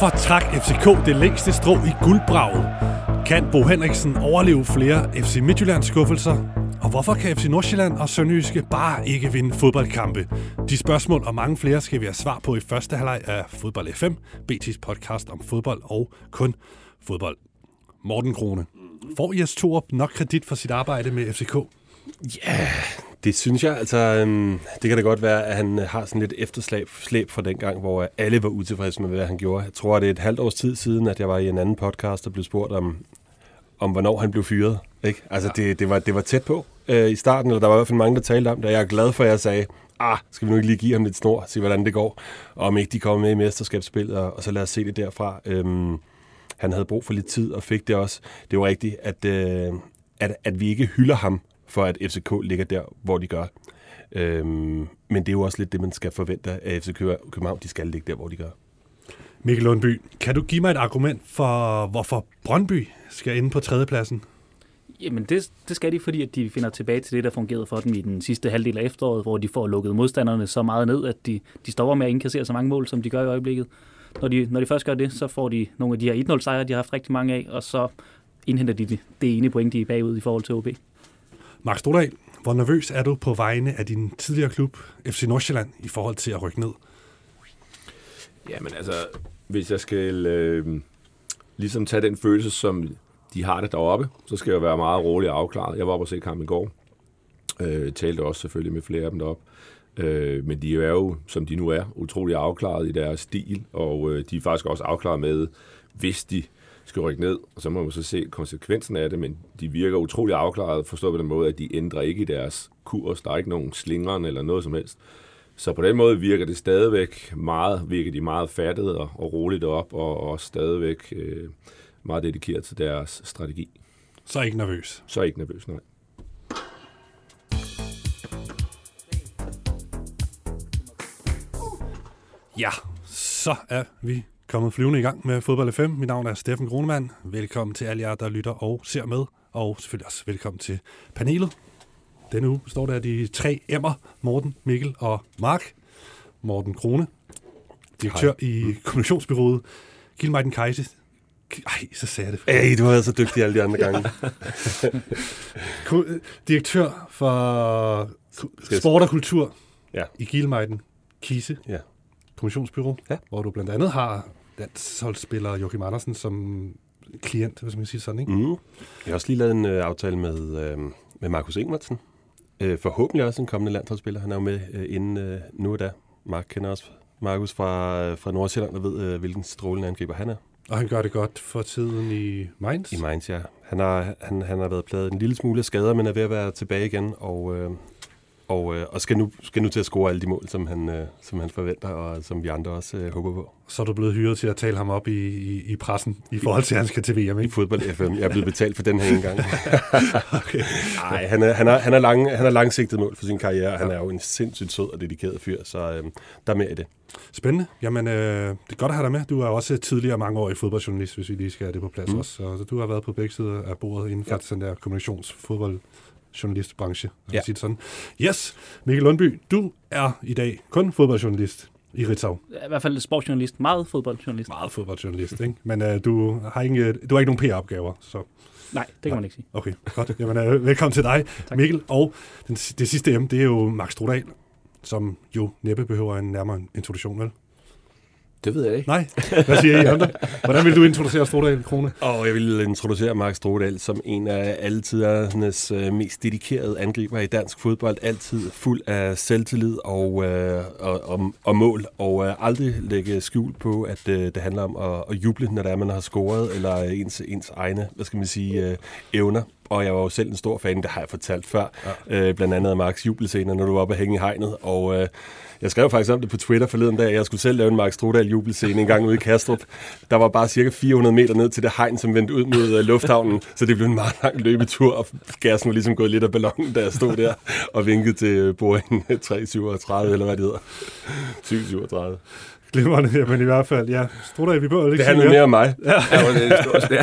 Hvorfor trak FCK det længste strå i guldbraget? Kan Bo Henriksen overleve flere FC Midtjyllands skuffelser? Og hvorfor kan FC Nordsjælland og Sønderjyske bare ikke vinde fodboldkampe? De spørgsmål og mange flere skal vi have svar på i første halvleg af Fodbold FM, BT's podcast om fodbold og kun fodbold. Morten Krone, får Jes Torup nok kredit for sit arbejde med FCK? Ja, det synes jeg. Altså, øhm, det kan da godt være, at han har sådan lidt efterslæb slæb fra den gang, hvor alle var utilfredse med, hvad han gjorde. Jeg tror, det er et halvt års tid siden, at jeg var i en anden podcast og blev spurgt om, om hvornår han blev fyret. Ikke? Altså, ja. det, det, var, det var tæt på øh, i starten, eller der var i hvert fald mange, der talte om det. Jeg er glad for, at jeg sagde, ah, skal vi nu ikke lige give ham lidt snor, se hvordan det går, og om ikke de kommer med i mesterskabsspillet, og, og så lad os se det derfra. Øhm, han havde brug for lidt tid, og fik det også. Det var rigtigt, at, øh, at, at vi ikke hylder ham for at FCK ligger der, hvor de gør. Øhm, men det er jo også lidt det, man skal forvente af FC København. De skal ligge der, hvor de gør. Mikkel Lundby, kan du give mig et argument for, hvorfor Brøndby skal inde på tredjepladsen? Jamen, det, det skal de, fordi at de finder tilbage til det, der fungerede for dem i den sidste halvdel af efteråret, hvor de får lukket modstanderne så meget ned, at de, de stopper med at indkassere så mange mål, som de gør i øjeblikket. Når de, når de først gør det, så får de nogle af de her 1-0 sejre, de har haft rigtig mange af, og så indhenter de det, det ene point, de er bagud i forhold til OB. Mark Stordal, hvor nervøs er du på vegne af din tidligere klub, FC Nordsjælland, i forhold til at rykke ned? Jamen altså, hvis jeg skal øh, ligesom tage den følelse, som de har det deroppe, så skal jeg være meget rolig og afklaret. Jeg var oppe og se kampen i går. Øh, talte også selvfølgelig med flere af dem deroppe. Øh, men de er jo, som de nu er, utrolig afklaret i deres stil, og øh, de er faktisk også afklaret med, hvis de skal rykke ned, og så må man så se konsekvensen af det, men de virker utrolig afklaret, forstået på den måde, at de ændrer ikke i deres kurs, der er ikke nogen slingeren eller noget som helst. Så på den måde virker det stadigvæk meget, virker de meget fattet og, og roligt op, og, og stadigvæk øh, meget dedikeret til deres strategi. Så ikke nervøs? Så ikke nervøs, nej. Ja, så er vi kommet flyvende i gang med Fodbold FM. Mit navn er Steffen Grunemann. Velkommen til alle jer, der lytter og ser med. Og selvfølgelig også velkommen til panelet. Denne uge står der de tre M'er, Morten, Mikkel og Mark. Morten Krone, direktør Hej. i kommunikationsbyrået. Gilmeiden Kajse. Ej, så sagde jeg det. Ej, du har været så dygtig alle de andre gange. direktør for sport og kultur ja. i Gilmeiden Kise. Ja kommissionsbyrå, ja. hvor du blandt andet har landsholdsspiller Joachim Andersen som klient, hvis man sige sådan, ikke? Mm. Jeg har også lige lavet en øh, aftale med, øh, med Markus Ingmartsen. Øh, forhåbentlig også en kommende landsholdsspiller. Han er jo med øh, inden øh, nu og da. Mark kender også Markus fra, øh, fra Nordsjælland og ved, øh, hvilken strålende angriber han er. Og han gør det godt for tiden i Mainz? I Mainz, ja. Han har, han, han har været pladet en lille smule skader, men er ved at være tilbage igen, og, øh, og, øh, og skal, nu, skal nu til at score alle de mål, som han, øh, som han forventer, og som vi andre også øh, håber på. Så er du blevet hyret til at tale ham op i, i, i pressen, i forhold til, at han skal til VM, ikke? I fodbold FM. Jeg er blevet betalt for den her engang. okay. Nej, han, er, han, er, han, er lang, han er langsigtet mål for sin karriere. Ja. Han er jo en sindssygt sød og dedikeret fyr, så øh, der er mere i det. Spændende. Jamen, øh, det er godt at have dig med. Du er også tidligere mange år i fodboldjournalist, hvis vi lige skal have det på plads mm. også. Så du har været på begge sider af bordet inden for ja. sådan der kommunikationsfodbold journalistbranche. Ja. Sige det sådan. Yes, Mikkel Lundby, du er i dag kun fodboldjournalist i Ritzau. I hvert fald sportsjournalist. Meget fodboldjournalist. Meget fodboldjournalist, ikke? Men uh, du, har ikke, du har ikke nogen PR-opgaver, så... Nej, det kan Nej. man ikke sige. Okay, godt. Jamen, uh, velkommen til dig, tak. Mikkel. Og den, det sidste emne, det er jo Max Strodal, som jo næppe behøver en nærmere introduktion, vel? Det ved jeg ikke. Nej. Hvad siger I andre? Hvordan vil du introducere Strodal, Krone? Og jeg vil introducere Mark Strodal som en af alle tidernes øh, mest dedikerede angriber i dansk fodbold. Altid fuld af selvtillid og, øh, og, og, og mål, og øh, aldrig lægge skjul på, at øh, det handler om at, at juble, når det er, man har scoret, eller ens, ens egne, hvad skal man sige, øh, evner og jeg var jo selv en stor fan, det har jeg fortalt før, ja. øh, blandt andet af Marks jubelscener, når du var oppe at hænge i hegnet, og øh, jeg skrev faktisk om det på Twitter forleden dag, jeg skulle selv lave en Mark Strudal jubelscene en gang ude i Kastrup. Der var bare cirka 400 meter ned til det hegn, som vendte ud mod uh, lufthavnen, så det blev en meget lang løbetur, og gassen var ligesom gået lidt af ballonen, da jeg stod der og vinkede til Boeing 337, eller hvad det hedder. 737. Glimrende, ja, men i hvert fald, ja. Strutter, vi bør ikke Det handler mere om mig. Ja, det er stort, ja.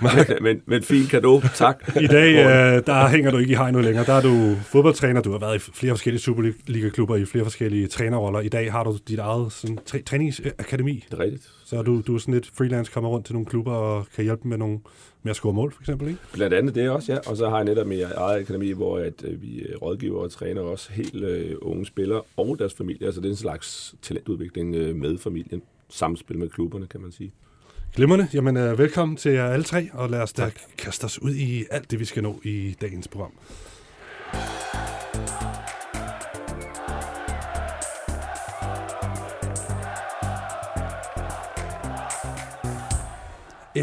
Men, men, men fin kado, tak. I dag, øh, der hænger du ikke i hegnet længere. Der er du fodboldtræner. Du har været i flere forskellige Superliga-klubber, i flere forskellige trænerroller. I dag har du dit eget sådan, træ- træningsakademi. Det er rigtigt. Så du, du er sådan lidt freelance, kommer rundt til nogle klubber og kan hjælpe dem med, nogle, med at score mål, for eksempel, ikke? Blandt andet det også, ja. Og så har jeg netop mit eget akademi, hvor at, øh, vi rådgiver og træner også helt øh, unge spillere og deres familie. Altså det er en slags talentudvikling øh, med familien. Samspil med klubberne, kan man sige. Glimrende. Jamen, øh, velkommen til jer alle tre, og lad os da kaste os ud i alt det, vi skal nå i dagens program.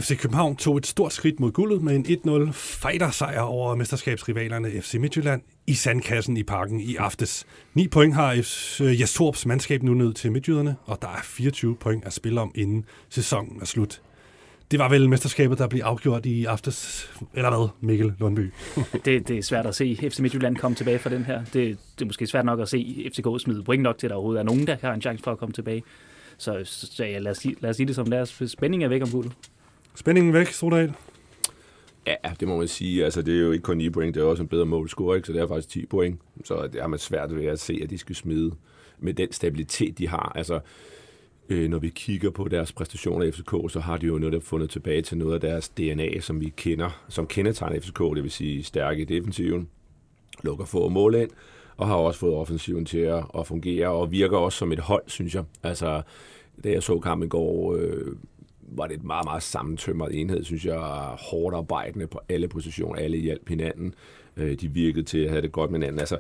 FC København tog et stort skridt mod guldet med en 1-0 fighter-sejr over mesterskabsrivalerne FC Midtjylland i sandkassen i parken i aftes. 9 point har FC øh, Jes mandskab nu ned til Midtjyderne, og der er 24 point at spille om, inden sæsonen er slut. Det var vel mesterskabet, der blev afgjort i aftes, eller hvad, Mikkel Lundby? Det, det er svært at se FC Midtjylland komme tilbage fra den her. Det, det er måske svært nok at se FCK smide point nok til, at der overhovedet er nogen, der har en chance for at komme tilbage. Så, så ja, lad, os, lad os sige det som deres spænding er væk om guldet. Spændingen væk, Strodal. Ja, det må man sige. Altså, det er jo ikke kun 9 point, det er også en bedre målscore, ikke? så det er faktisk 10 point. Så det har man svært ved at se, at de skal smide med den stabilitet, de har. Altså, øh, når vi kigger på deres præstationer i FCK, så har de jo netop fundet tilbage til noget af deres DNA, som vi kender, som kendetegner FCK, det vil sige stærke i defensiven, lukker få mål ind, og har også fået offensiven til at, at fungere, og virker også som et hold, synes jeg. Altså, da jeg så kampen i går, øh, var det et meget, meget sammentømret enhed, synes jeg, hårdt arbejdende på alle positioner, alle hjalp hinanden. Øh, de virkede til at have det godt med hinanden. Altså,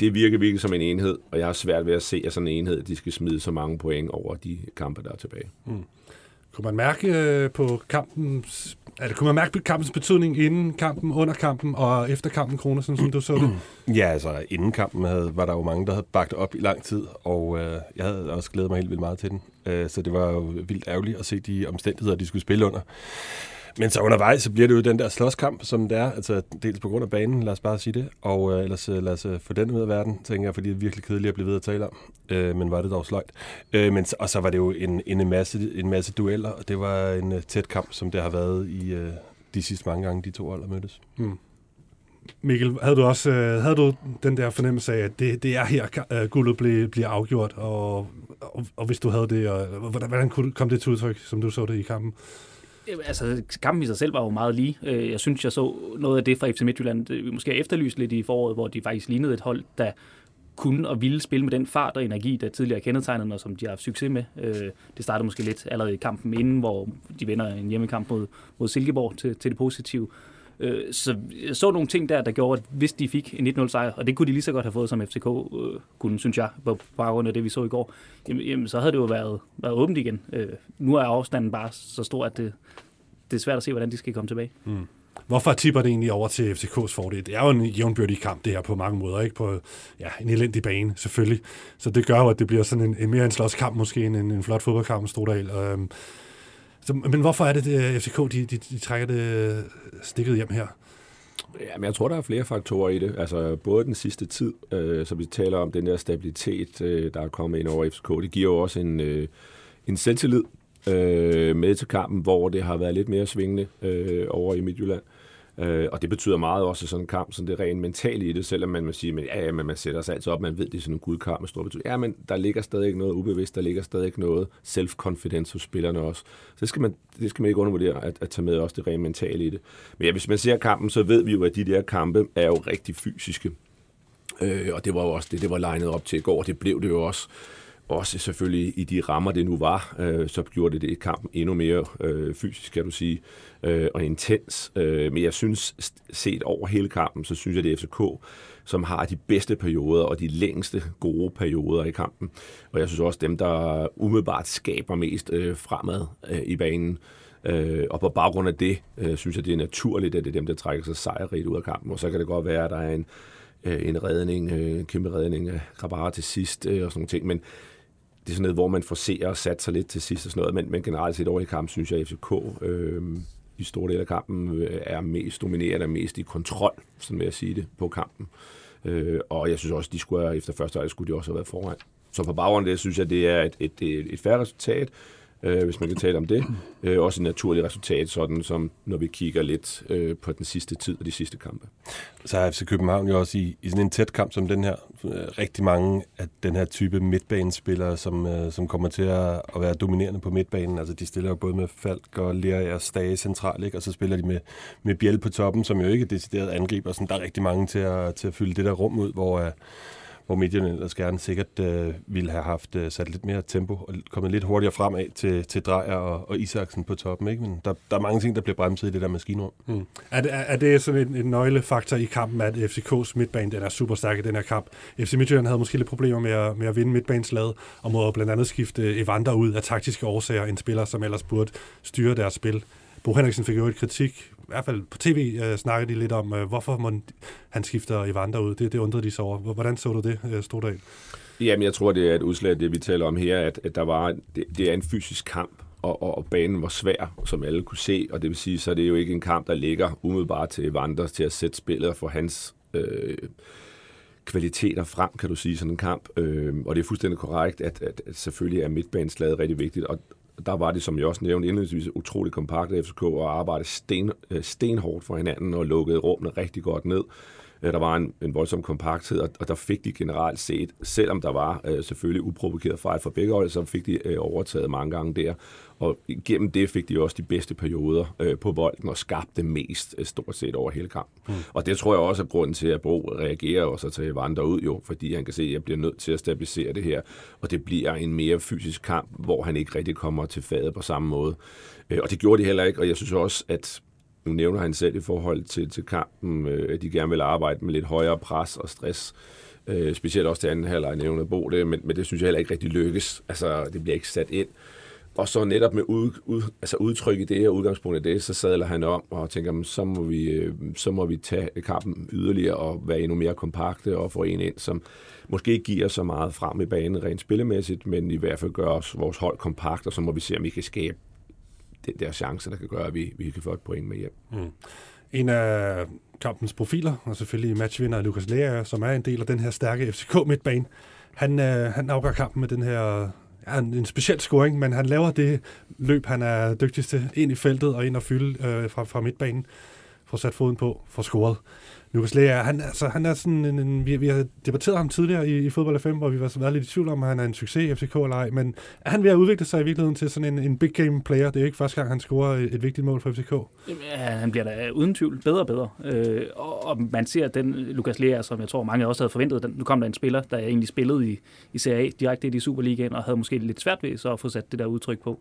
det virker virkelig som en enhed, og jeg har svært ved at se, at sådan en enhed, de skal smide så mange point over de kampe, der er tilbage. Mm. Kunne man mærke øh, på kampens, altså, kunne man mærke kampens betydning inden kampen, under kampen og efter kampen, Kroner, sådan som du så det? Ja, altså inden kampen havde, var der jo mange, der havde bagt op i lang tid, og øh, jeg havde også glædet mig helt vildt meget til den. Øh, så det var jo vildt ærgerligt at se de omstændigheder, de skulle spille under. Men så undervejs, så bliver det jo den der slåskamp, som det er, altså dels på grund af banen, lad os bare sige det, og øh, ellers øh, lad os øh, få den ud af verden, tænker jeg, fordi det er virkelig kedeligt at blive ved at tale om, øh, men var det dog sløjt. Øh, men, og så var det jo en, en, masse, en masse dueller, og det var en øh, tæt kamp, som det har været i øh, de sidste mange gange, de to hold har mødtes. Hmm. Mikkel, havde du også øh, havde du den der fornemmelse af, at det, det er her, øh, guldet bliver, bliver afgjort, og, og, og hvis du havde det, og, hvordan, hvordan kom det til udtryk, som du så det i kampen? Altså, kampen i sig selv var jo meget lige. Øh, jeg synes, jeg så noget af det fra FC Midtjylland, øh, vi måske har efterlyst lidt i foråret, hvor de faktisk lignede et hold, der kunne og ville spille med den fart og energi, der tidligere kendetegnede, og som de har haft succes med. Øh, det startede måske lidt allerede i kampen inden, hvor de vinder en hjemmekamp mod, mod Silkeborg til, til det positive. Øh, Så jeg så nogle ting der, der gjorde, at hvis de fik en 1-0 sejr, og det kunne de lige så godt have fået som FCK øh, kunne, synes jeg, på baggrund af det, vi så i går, jamen, jamen så havde det jo været, været åbent igen. Øh, Nu er afstanden bare så stor, at det, det er svært at se, hvordan de skal komme tilbage. Hmm. Hvorfor tipper det egentlig over til FCK's fordel? Det er jo en jævnbyrdig kamp, det her på mange måder, ikke? På ja, en elendig bane, selvfølgelig. Så det gør jo, at det bliver sådan en, en mere en slåskamp måske, end en, en flot fodboldkamp, Strodal. Øhm, så, men hvorfor er det, at øh, FCK, de, de, de trækker det øh, stikket hjem her? Ja, men jeg tror, der er flere faktorer i det. Altså både den sidste tid, øh, som vi taler om, den der stabilitet, øh, der er kommet ind over FCK, det giver jo også en, øh, en selvtillid øh, med til kampen, hvor det har været lidt mere svingende øh, over i Midtjylland. Øh, Øh, og det betyder meget også sådan en kamp, sådan det rent mentale i det, selvom man må sige, men, ja, ja, men man sætter sig altid op, man ved, det er sådan en guldkamp med stor betydning. Ja, men der ligger stadig noget ubevidst, der ligger stadig noget self-confidence hos spillerne også. Så det skal man, det skal man ikke undervurdere, at, at tage med også det rent mentale i det. Men ja, hvis man ser kampen, så ved vi jo, at de der kampe er jo rigtig fysiske. Øh, og det var jo også det, det var legnet op til i går. Det blev det jo også. Også selvfølgelig i de rammer, det nu var, øh, så gjorde det det i kampen endnu mere øh, fysisk, kan du sige, øh, og intens. Øh, men jeg synes, set over hele kampen, så synes jeg, det er FCK, som har de bedste perioder og de længste gode perioder i kampen. Og jeg synes også, dem, der umiddelbart skaber mest øh, fremad øh, i banen, Øh, og på baggrund af det, øh, synes jeg, det er naturligt, at det er dem, der trækker sig sejrigt ud af kampen. Og så kan det godt være, at der er en, øh, en redning, øh, en kæmpe redning af Grabara til sidst øh, og sådan nogle ting. Men det er sådan noget, hvor man forser og sat sig lidt til sidst og sådan noget. Men, men generelt set over i kampen, synes jeg, at FCK øh, i store dele af kampen øh, er mest dominerende og mest i kontrol, sådan vil jeg sige det, på kampen. Øh, og jeg synes også, de skulle efter første halvleg skulle de også have været foran. Så på baggrund af det, synes jeg, det er et, et, et, et færre resultat øh, hvis man kan tale om det. Øh, også et naturligt resultat, sådan som når vi kigger lidt øh, på den sidste tid og de sidste kampe. Så har FC København jo også i, i sådan en tæt kamp som den her, øh, rigtig mange af den her type midtbanespillere, som, øh, som kommer til at, at være dominerende på midtbanen. Altså de stiller jo både med Falk og Lea og Stage centralt, ikke? og så spiller de med, med Bjæl på toppen, som jo ikke er decideret angriber. Sådan, der er rigtig mange til at, til at fylde det der rum ud, hvor, øh, hvor medierne ellers gerne sikkert øh, ville have haft øh, sat lidt mere tempo og kommet lidt hurtigere fremad til, til Drejer og, og Isaksen på toppen. Ikke? Men der, der er mange ting, der bliver bremset i det der maskinrum. Mm. Er, det, er det sådan en, en nøglefaktor i kampen, at FCK's midtbane den er super stærk i den her kamp? FC Midtjylland havde måske lidt problemer med at, med at vinde midtbaneslaget, og må blandt andet skifte Evander ud af taktiske årsager, en spiller, som ellers burde styre deres spil. Bo Henriksen fik jo et kritik hvert fald på tv uh, øh, snakkede de lidt om, uh, hvorfor man, han skifter Evander ud. Det, det undrede de sig over. Hvordan så du det, uh, Stordal? Jamen, jeg tror, det er et udslag af det, vi taler om her, at, at der var, det, det er en fysisk kamp, og, og, og banen var svær, som alle kunne se, og det vil sige, så det er jo ikke en kamp, der ligger umiddelbart til Evander til at sætte spillet og få hans øh, kvaliteter frem, kan du sige, sådan en kamp. Øh, og det er fuldstændig korrekt, at, at, at selvfølgelig er midtbaneslaget rigtig vigtigt, og, der var det, som jeg også nævnte indledningsvis, utrolig kompakt FCK og arbejdede sten, øh, stenhårdt for hinanden og lukkede rummene rigtig godt ned. Øh, der var en, en voldsom kompakthed, og, og der fik de generelt set, selvom der var øh, selvfølgelig uprovokeret fejl for begge hold, så fik de øh, overtaget mange gange der. Og gennem det fik de også de bedste perioder øh, på bolden og skabte mest øh, stort set over hele kampen. Mm. Og det tror jeg også er grunden til, at Bro reagerer og så tager Vandre ud jo, fordi han kan se, at jeg bliver nødt til at stabilisere det her. Og det bliver en mere fysisk kamp, hvor han ikke rigtig kommer til fadet på samme måde. Øh, og det gjorde de heller ikke, og jeg synes også, at nu nævner han selv i forhold til, til kampen, øh, at de gerne vil arbejde med lidt højere pres og stress. Øh, specielt også til anden halvleg nævner Bo det, men, men det synes jeg heller ikke rigtig lykkes. Altså, det bliver ikke sat ind. Og så netop med ud, ud, altså udtryk i det og udgangspunkt i det, så sadler han om og tænker, så må, vi, øh, så må vi tage kampen yderligere og være endnu mere kompakte og få en ind, som måske ikke giver så meget frem i banen rent spillemæssigt, men i hvert fald gør os vores hold kompakt, og så må vi se, om vi kan skabe den der chance, der kan gøre, at vi, vi kan få et point med hjem. Mm. En af kampens profiler, og selvfølgelig matchvinder Lukas Lea, som er en del af den her stærke FCK midtbane, han, øh, han afgør kampen med den her ja, en, en speciel scoring, men han laver det løb, han er dygtigst til, ind i feltet og ind og fylde øh, fra, fra midtbanen, får sat foden på, får scoret. Lukas Lea, han, altså, han er sådan en, en vi, vi har debatteret ham tidligere i, i Fodbold 5, hvor vi var været lidt i tvivl om, at han er en succes i FCK eller ej, men er han ved at udvikle sig i virkeligheden til sådan en, en big game player? Det er ikke første gang, han scorer et, et vigtigt mål for FCK. Jamen, han bliver da uden tvivl bedre og bedre. Øh, og, og, man ser, at den Lukas Lea, som jeg tror mange også havde forventet, den, nu kom der en spiller, der egentlig spillede i, i Serie A direkte i Superligaen, og havde måske lidt svært ved så at få sat det der udtryk på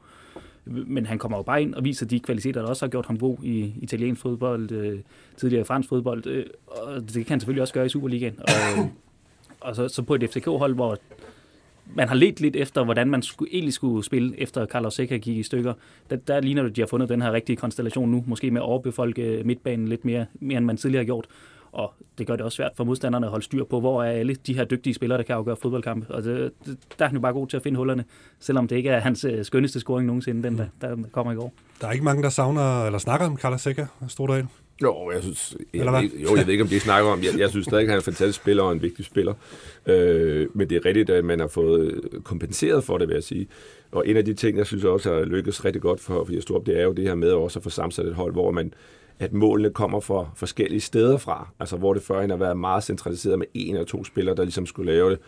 men han kommer jo bare ind og viser de kvaliteter, der også har gjort ham god i italiensk fodbold, øh, tidligere i fransk fodbold, øh, og det kan han selvfølgelig også gøre i Superligaen. Og, øh, og så, så på et FCK-hold, hvor man har let lidt efter, hvordan man skulle, egentlig skulle spille, efter Carlos Seca gik i stykker. Der, der ligner det, at de har fundet den her rigtige konstellation nu, måske med at overbefolke midtbanen lidt mere, mere end man tidligere har gjort og det gør det også svært for modstanderne at holde styr på, hvor er alle de her dygtige spillere, der kan afgøre fodboldkampe. Og det, det, der er han jo bare god til at finde hullerne, selvom det ikke er hans øh, skønneste scoring nogensinde, den der, der kommer i går. Der er ikke mange, der savner eller snakker om Carlos Seca, Stordal. Jo, jeg synes, jeg, Eller hvad? Jeg, jo, jeg ved ikke, om de snakker om. Jeg, jeg synes stadig, at han er en fantastisk spiller og en vigtig spiller. Øh, men det er rigtigt, at man har fået kompenseret for det, vil jeg sige. Og en af de ting, jeg synes også har lykkes rigtig godt for, for Jesper, det er jo det her med også at få sammensat et hold, hvor man at målene kommer fra forskellige steder fra. Altså hvor det førhen har været meget centraliseret med en eller to spillere, der ligesom skulle lave det.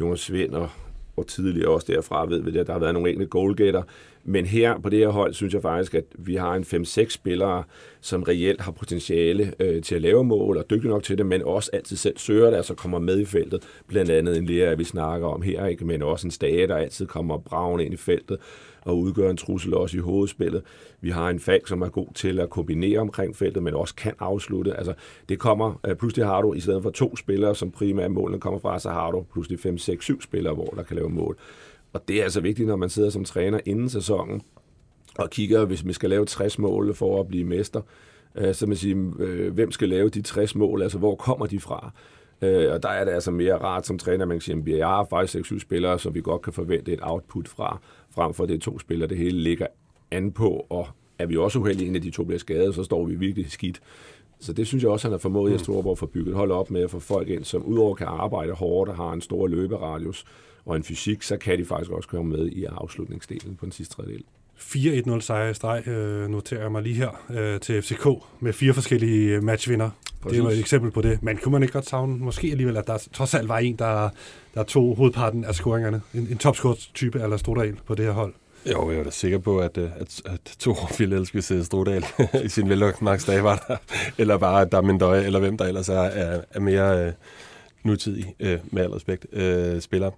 Jonas Svend og, og tidligere også derfra ved vi, at der har været nogle enkelte goalgetter. Men her på det her hold synes jeg faktisk, at vi har en 5-6 spillere, som reelt har potentiale øh, til at lave mål og dygtige nok til det, men også altid selv søger det, altså kommer med i feltet. Blandt andet en lærer, vi snakker om her, ikke? men også en stage, der altid kommer bravende ind i feltet og udgør en trussel også i hovedspillet. Vi har en Falk, som er god til at kombinere omkring feltet, men også kan afslutte. Altså, det kommer, uh, pludselig har du, i stedet for to spillere, som primært målene kommer fra, så har du pludselig 5, 6, 7 spillere, hvor der kan lave mål. Og det er altså vigtigt, når man sidder som træner inden sæsonen, og kigger, hvis vi skal lave 60 mål for at blive mester, øh, så man siger, øh, hvem skal lave de 60 mål, altså hvor kommer de fra? Øh, og der er det altså mere rart som træner, man kan sige, at vi har faktisk 6-7 spillere, som vi godt kan forvente et output fra, frem for det to spillere, det hele ligger an på, og er vi også uheldige, en af de to bliver skadet, så står vi virkelig skidt. Så det synes jeg også, han har formået i mm. Storborg at få bygget hold op med at få folk ind, som udover kan arbejde hårdt og har en stor løberadius og en fysik, så kan de faktisk også komme med i afslutningsdelen på den sidste tredjedel. 4-1-0 sejr i streg, øh, noterer jeg mig lige her, øh, til FCK med fire forskellige øh, matchvinder. Præcis. Det var et eksempel på det. Men kunne man ikke godt savne måske alligevel, at der trods alt var en, der, der tog hovedparten af scoringerne? En, en topscore-type eller Stordal på det her hold? Jo, jeg er da sikker på, at, øh, at, at to Fjellelskes Strodal i sin velmagsdag var der, eller bare Damendøje, eller hvem der ellers er, er, er mere øh, nutidig, øh, med al respekt, øh, spiller.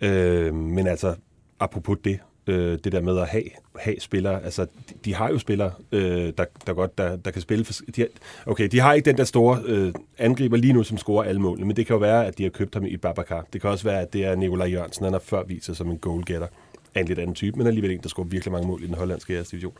Øh, men altså, apropos det, øh, det der med at have, have spillere. Altså, de, de har jo spillere, øh, der, der, godt, der, der kan spille. For, de har, okay, de har ikke den der store øh, angriber lige nu, som scorer alle målene, men det kan jo være, at de har købt ham i Babacar. Det kan også være, at det er Nikolaj Jørgensen, han har før vist sig som en goalgetter af en lidt anden type, men alligevel en, der scorer virkelig mange mål i den hollandske æres division.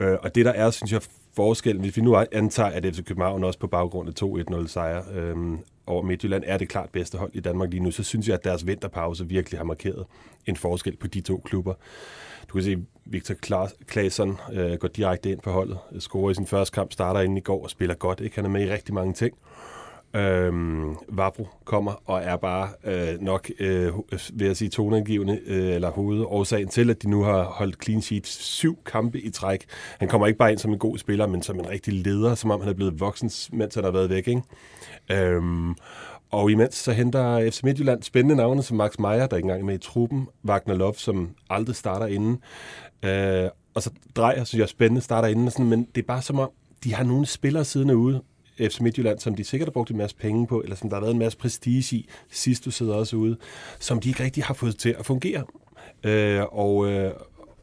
Øh, og det der er, synes jeg, forskellen, hvis vi nu antager, at FC København også på baggrund af 2-1-0 sejr øh, over Midtjylland er det klart bedste hold i Danmark lige nu, så synes jeg, at deres vinterpause virkelig har markeret en forskel på de to klubber. Du kan se, Victor Claesson øh, går direkte ind på holdet, øh, scorer i sin første kamp, starter inden i går og spiller godt. Ikke? Han er med i rigtig mange ting. Øhm, Vapro kommer og er bare øh, nok, øh, øh vil jeg sige, toneangivende, øh, eller hovedårsagen til, at de nu har holdt clean sheet syv kampe i træk. Han kommer ikke bare ind som en god spiller, men som en rigtig leder, som om han er blevet voksen, mens han har været væk. Ikke? Øhm, og imens så henter FC Midtjylland spændende navne som Max Meyer, der ikke engang er med i truppen, Wagner Love, som aldrig starter inden, øh, og så Drejer, synes jeg er spændende, starter inden, sådan, men det er bare som om, de har nogle spillere siddende ude, FC Midtjylland, som de sikkert har brugt en masse penge på, eller som der har været en masse prestige i, sidst du sidder også ude, som de ikke rigtig har fået til at fungere. Øh, og øh,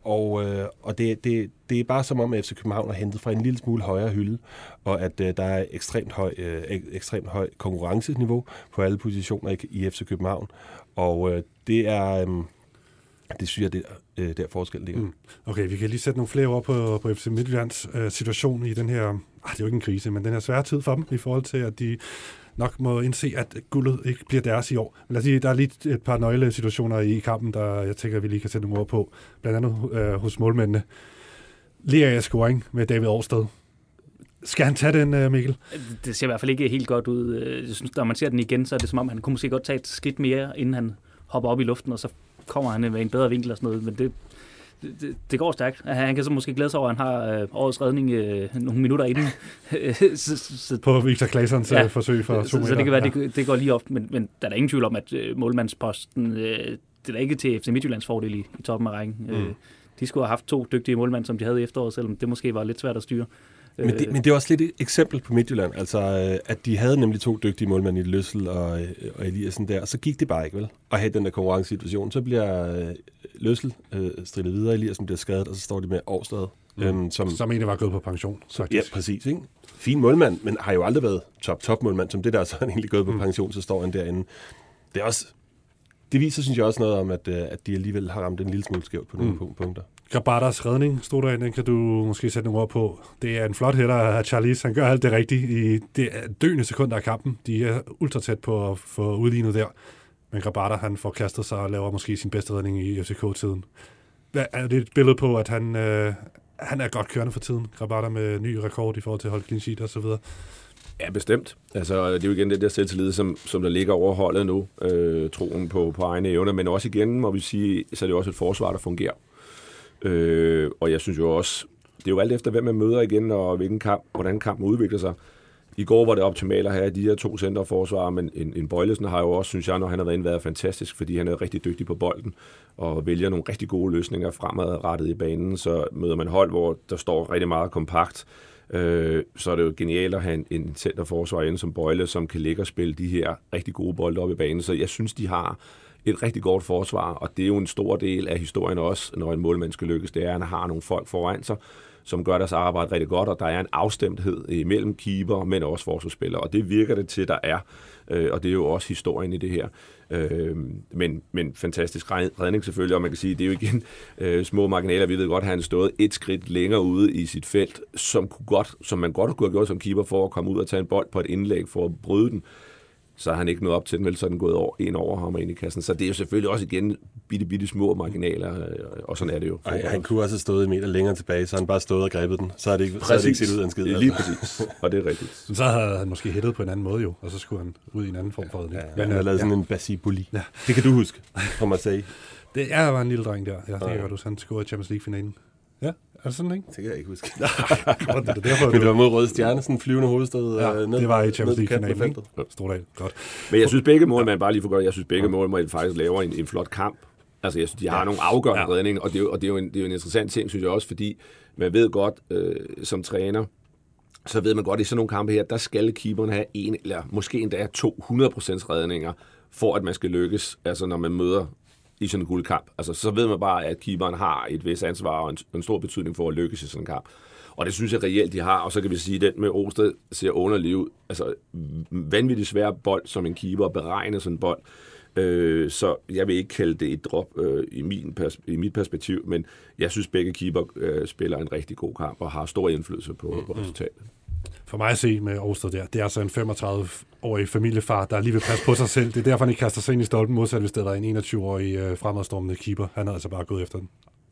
og, øh, og det, det, det er bare som om, at FC København har hentet fra en lille smule højere hylde, og at øh, der er ekstremt høj, øh, ekstremt høj konkurrenceniveau på alle positioner i, i FC København. Og øh, det er... Øh, det synes jeg, det er øh, der forskellen ligger. Mm. Okay, vi kan lige sætte nogle flere ord på, på FC Midtjyllands øh, situation i den her, ah, det er jo ikke en krise, men den her svære tid for dem, i forhold til, at de nok må indse, at guldet ikke bliver deres i år. Men lad os sige, der er lige et par nøglesituationer i kampen, der jeg tænker, vi lige kan sætte nogle ord på. Blandt andet øh, hos målmændene. Lea scoring med David Årsted. Skal han tage den, øh, Mikkel? Det ser i hvert fald ikke helt godt ud. Øh, jeg synes, når man ser den igen, så er det som om, han kunne måske godt tage et skridt mere, inden han hopper op i luften, og så kommer han med en bedre vinkel og sådan noget. Men det, det, det går stærkt. Han kan så måske glæde sig over, at han har øh, årets redning øh, nogle minutter inden. så, så, på Victor Claessons ja, forsøg for to så, meter. Så det kan være, ja. det, det går lige op, men, men der er der ingen tvivl om, at øh, målmandsposten, øh, det er ikke til FC Midtjyllands fordel i, i toppen af rækken. Mm. Øh, de skulle have haft to dygtige målmænd, som de havde i efteråret, selvom det måske var lidt svært at styre. Men det, men det er også lidt et eksempel på Midtjylland, altså øh, at de havde nemlig to dygtige målmænd i Løssel og, øh, og Eliassen der, og så gik det bare ikke vel at have den der konkurrencesituation. Så bliver øh, Løssel øh, strillet videre, Eliassen bliver skadet, og så står de med Årsted. Mm. Øhm, som, som egentlig var gået på pension. Faktisk. Ja, præcis. Ikke? Fin målmand, men har jo aldrig været top-top målmand, som det der, så han egentlig gået på mm. pension, så står han derinde. Det er også det viser, synes jeg, også noget om, at, at de alligevel har ramt en lille smule skævt på nogle mm. punkter. Grabatas redning stod der den kan du måske sætte nogle ord på. Det er en flot hætter af Charlize. Han gør alt det rigtige i det døende sekunder af kampen. De er ultra tæt på at få udlignet der. Men Grabata, han får kastet sig og laver måske sin bedste redning i FCK-tiden. Er det et billede på, at han, øh, han er godt kørende for tiden? Grabata med ny rekord i forhold til at holde clean sheet og så videre. Ja, bestemt. Altså, det er jo igen det der selvtillid, som, som der ligger over holdet nu. Øh, troen på, på egne evner. Men også igen, må vi sige, så er det også et forsvar, der fungerer. Øh, og jeg synes jo også, det er jo alt efter, hvem man møder igen, og hvilken kamp, hvordan kampen udvikler sig. I går var det optimalt at have de her to centerforsvarer, men en, en Bøjlesen har jo også, synes jeg, når han har været inde, været fantastisk, fordi han er rigtig dygtig på bolden og vælger nogle rigtig gode løsninger fremadrettet i banen. Så møder man hold, hvor der står rigtig meget kompakt, øh, så er det jo genialt at have en, en centerforsvar inde som Bøjle, som kan ligge og spille de her rigtig gode bolde op i banen. Så jeg synes, de har et rigtig godt forsvar, og det er jo en stor del af historien også, når en målmand skal lykkes, det er, at han har nogle folk foran sig, som gør deres arbejde rigtig godt, og der er en afstemthed imellem keeper, men også forsvarsspillere, og det virker det til, der er, øh, og det er jo også historien i det her. Øh, men, men fantastisk redning selvfølgelig, og man kan sige, det er jo igen øh, små marginaler. Vi ved godt, at han stået et skridt længere ude i sit felt, som, kunne godt, som man godt kunne have gjort som keeper for at komme ud og tage en bold på et indlæg for at bryde den så har han ikke nået op til den, vel så er den gået over, en over ham og ind i kassen. Så det er jo selvfølgelig også igen bitte, bitte små marginaler, øh, og sådan er det jo. Ej, han kunne også have stået en meter længere tilbage, så han bare stået og grebet den. Så har det ikke, så har det ikke set ud af en skid. Lige præcis, og det er rigtigt. Så havde han måske hættet på en anden måde jo, og så skulle han ud i en anden form for redning. Ja, han har lavet ja. sådan en basibuli. Ja. Det kan du huske, fra Marseille. Det er var en lille dreng der. Ja, det kan godt huske. Han scorede i Champions League-finalen. Ja, er det sådan, ikke? Det kan jeg ikke huske. Godt, det er derfor, Men det du... var mod Røde Stjerne, sådan en flyvende hovedstad. Ja, øh, ned, det var i Champions af League-finalen. feltet. Stordal, godt. Men jeg synes begge mål, man bare lige for godt, jeg synes begge mål, man faktisk laver en, en flot kamp. Altså, jeg synes, de har Ja. nogle afgørende Ja. redninger, og det, er, jo- og det, er jo en, det er jo en interessant ting, synes jeg også, fordi man ved godt, øh, som træner, så ved man godt, at i sådan nogle kampe her, der skal keeperen have en, eller måske endda 200% redninger, for at man skal lykkes, altså når man møder i sådan en guldkamp. Altså, så ved man bare, at keeperen har et vis ansvar og en, en stor betydning for at lykkes i sådan en kamp. Og det synes jeg reelt, de har. Og så kan vi sige, at den med Osted ser underlig ud. Altså, vanvittigt svær bold som en keeper at beregne sådan en bold. Øh, så jeg vil ikke kalde det et drop øh, i, min pers- i mit perspektiv, men jeg synes, begge keeper øh, spiller en rigtig god kamp og har stor indflydelse på, på resultatet. For mig at se med Årsted der, det er altså en 35-årig familiefar, der lige vil passe på sig selv. Det er derfor, han ikke kaster sig ind i stolpen, modsat hvis det var en 21-årig øh, fremadstormende keeper. Han havde altså bare gået efter den.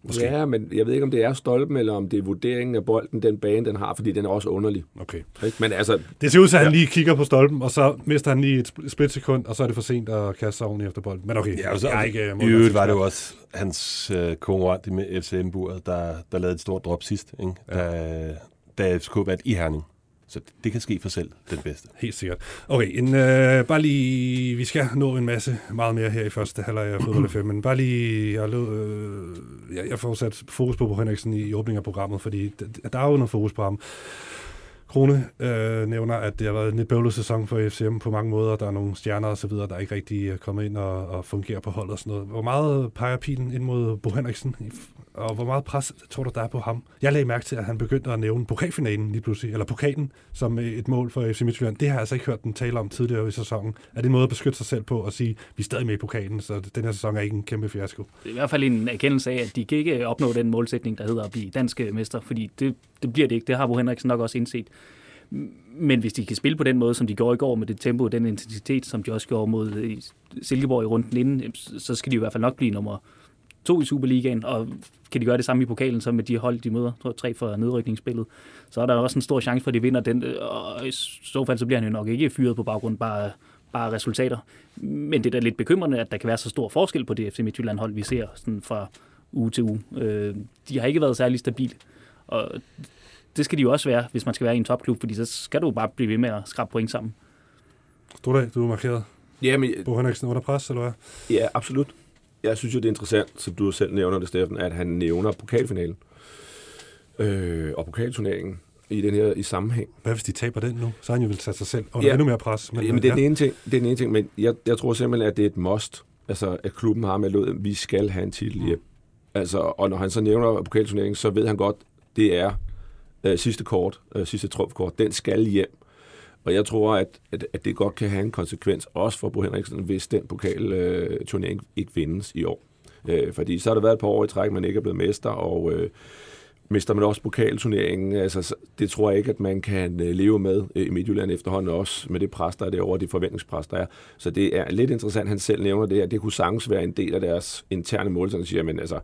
Måske. Ja, men jeg ved ikke, om det er stolpen, eller om det er vurderingen af bolden, den bane, den har, fordi den er også underlig. Okay. Men altså, Det ser ud til, at han lige kigger på stolpen, og så mister han lige et sp- splitsekund, og så er det for sent at kaste sig ordentligt efter bolden. Men okay, Ja, og så, jeg er ikke øh, I øvrigt var det jo også hans øh, konkurrent i FCM buret der, der lavede et stort drop sidst, ikke? Da, da FCK vandt i Herning. Så det, kan ske for selv den bedste. Helt sikkert. Okay, en, øh, bare lige, vi skal nå en masse, meget mere her i første halvleg af fodbold FM, men bare lige, jeg, lød, øh, jeg, jeg får sat fokus på Bo Henriksen i, i åbningen af programmet, fordi der, der er jo noget fokus på ham. Krone øh, nævner, at det har været en lidt bøvlet sæson for FCM på mange måder. Der er nogle stjerner og så videre, der ikke rigtig er kommet ind og, og fungerer på holdet og sådan noget. Hvor meget peger pilen ind mod Bo Henriksen? Og hvor meget pres tror du, der er på ham? Jeg lagde mærke til, at han begyndte at nævne pokalfinalen lige pludselig, eller pokalen, som øh, et mål for FC Midtjylland. Det har jeg altså ikke hørt den tale om tidligere i sæsonen. Er det en måde at beskytte sig selv på og sige, vi er stadig med i pokalen, så den her sæson er ikke en kæmpe fiasko? Det er i hvert fald en erkendelse af, at de kan ikke opnå den målsætning, der hedder at blive danske øh, mester, fordi det, det bliver det ikke. Det har Bo Henriksen nok også indset. Men hvis de kan spille på den måde, som de gjorde i går, med det tempo og den intensitet, som de også gjorde mod øh, Silkeborg i runden inden, så skal de i hvert fald nok blive nummer to i Superligaen, og kan de gøre det samme i pokalen, så med de hold, de møder, tror jeg, tre for nedrykningsspillet, så er der også en stor chance for, at de vinder den, og i så fald så bliver han jo nok ikke fyret på baggrund bare, bare resultater. Men det er da lidt bekymrende, at der kan være så stor forskel på det FC Midtjylland-hold, vi ser sådan fra uge til uge. Øh, de har ikke været særlig stabile, og det skal de jo også være, hvis man skal være i en topklub, fordi så skal du jo bare blive ved med at skrabe point sammen. Stordag, du er markeret. ja, men, Bo Henriksen under pres, eller hvad? ja, absolut. Jeg synes jo, det er interessant, som du selv nævner det, Steffen, at han nævner pokalfinalen øh, og pokalturneringen i den her i sammenhæng. Hvad hvis de taber den nu? Så har han jo vil tage sig selv under Ja. endnu mere pres. Men, Jamen, det er den ene ting, det er den ene ting men jeg, jeg tror simpelthen, at det er et must, altså, at klubben har med at vi skal have en titel hjem. Altså, og når han så nævner pokalturneringen, så ved han godt, det er øh, sidste kort, øh, sidste trumfkort, den skal hjem. Og jeg tror, at, at, at det godt kan have en konsekvens, også for Bo Henriksen, hvis den pokalturnering øh, ikke vindes i år. Øh, fordi så har der været et par år i træk, man ikke er blevet mester, og øh, mister man også pokalturneringen. Altså, det tror jeg ikke, at man kan øh, leve med øh, i Midtjylland efterhånden også, med det pres, der er derovre, det forventningspres, der er. Så det er lidt interessant, han selv nævner det, at det kunne sagtens være en del af deres interne målsætning, siger, men altså,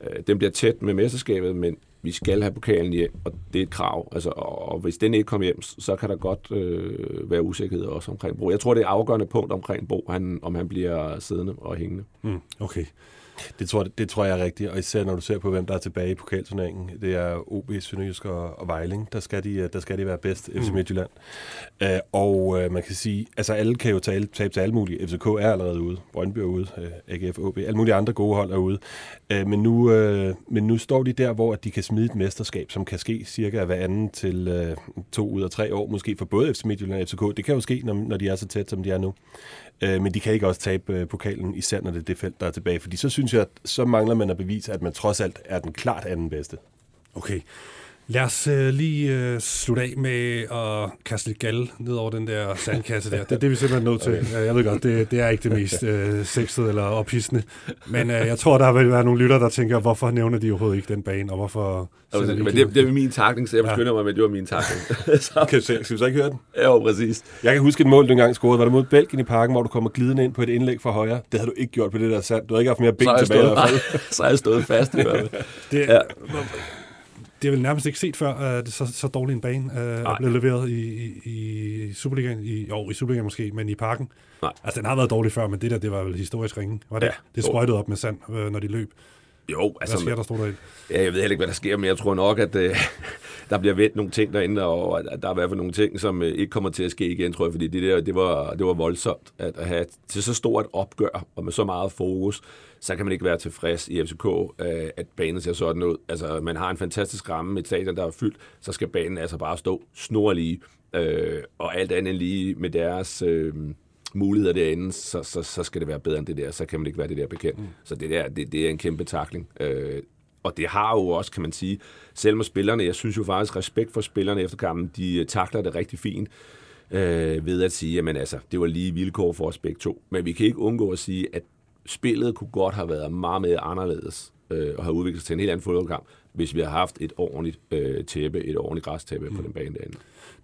øh, den bliver tæt med mesterskabet, men vi skal have pokalen hjem, og det er et krav. Altså, og, og hvis den ikke kommer hjem, så kan der godt øh, være usikkerhed også omkring Bo. Jeg tror, det er et afgørende punkt omkring Bo, han, om han bliver siddende og hængende. Mm, okay. Det tror, det tror jeg er rigtigt, og især når du ser på, hvem der er tilbage i pokalturneringen. Det er OB, Sønderjysk og, og Vejling. Der skal, de, der skal de være bedst, FC Midtjylland. Uh, og uh, man kan sige, altså alle kan jo tale, tabe til alle mulige. FCK er allerede ude, Brøndby er ude, uh, AGF, OB, alle mulige andre gode hold er ude. Uh, men, nu, uh, men nu står de der, hvor at de kan smide et mesterskab, som kan ske cirka hver anden til uh, to ud af tre år, måske for både FC Midtjylland og FCK. Det kan jo ske, når, når de er så tæt, som de er nu. Øh, men de kan ikke også tabe øh, pokalen, især når det er det felt, der er tilbage. Fordi så synes jeg, at så mangler man at bevise, at man trods alt er den klart anden bedste. Okay. Lad os uh, lige uh, slutte af med at kaste lidt gal ned over den der sandkasse der. Det er det, vi simpelthen er nødt til. Okay. Jeg ved godt, det, det er ikke det mest uh, sexede eller ophidsende. Men uh, jeg tror, der vil være nogle lytter, der tænker, hvorfor nævner de overhovedet ikke den bane, og hvorfor... Altså, men det, det er min takning, så jeg beskynder ja. mig med, at det var min takning. så. Kan skal vi så ikke høre den? Ja, præcis. Jeg kan huske et mål, du engang scorede. Var det mod Belgien i parken, hvor du kommer glidende ind på et indlæg fra højre? Det havde du ikke gjort på det der sand. Du havde ikke haft mere ben tilbage. Stået, nej, så har jeg stået fast i hvert fald. Det, ja det er vel nærmest ikke set før, at så, så dårlig en bane uh, er blevet leveret i, i, i Superligaen. I, jo, i Superligaen måske, men i parken. Nej. Altså, den har været dårlig før, men det der, det var vel historisk ringe. Var det? Ja, det sprøjtede op med sand, øh, når de løb. Jo, altså... Hvad sker der, stod der Ja, jeg ved heller ikke, hvad der sker, men jeg tror nok, at uh, der bliver vendt nogle ting derinde, og der er i hvert fald nogle ting, som uh, ikke kommer til at ske igen, tror jeg, fordi det der, det var, det var voldsomt at, have til så stort et opgør, og med så meget fokus, så kan man ikke være tilfreds i FCK, øh, at banen ser sådan ud. Altså, man har en fantastisk ramme, et stadion, der er fyldt, så skal banen altså bare stå snorlige, øh, og alt andet lige med deres... Øh, muligheder derinde, så, så, så skal det være bedre end det der, så kan man ikke være det der bekendt. Mm. Så det der, det, det er en kæmpe takling. Øh, og det har jo også, kan man sige, selv med spillerne, jeg synes jo faktisk, respekt for spillerne efter kampen, de takler det rigtig fint øh, ved at sige, at altså, det var lige vilkår for os begge to. Men vi kan ikke undgå at sige, at spillet kunne godt have været meget mere anderledes øh, og have udviklet sig til en helt anden fodboldkamp, hvis vi har haft et ordentligt øh, tæppe, et ordentligt græstæppe mm. på den bane derinde.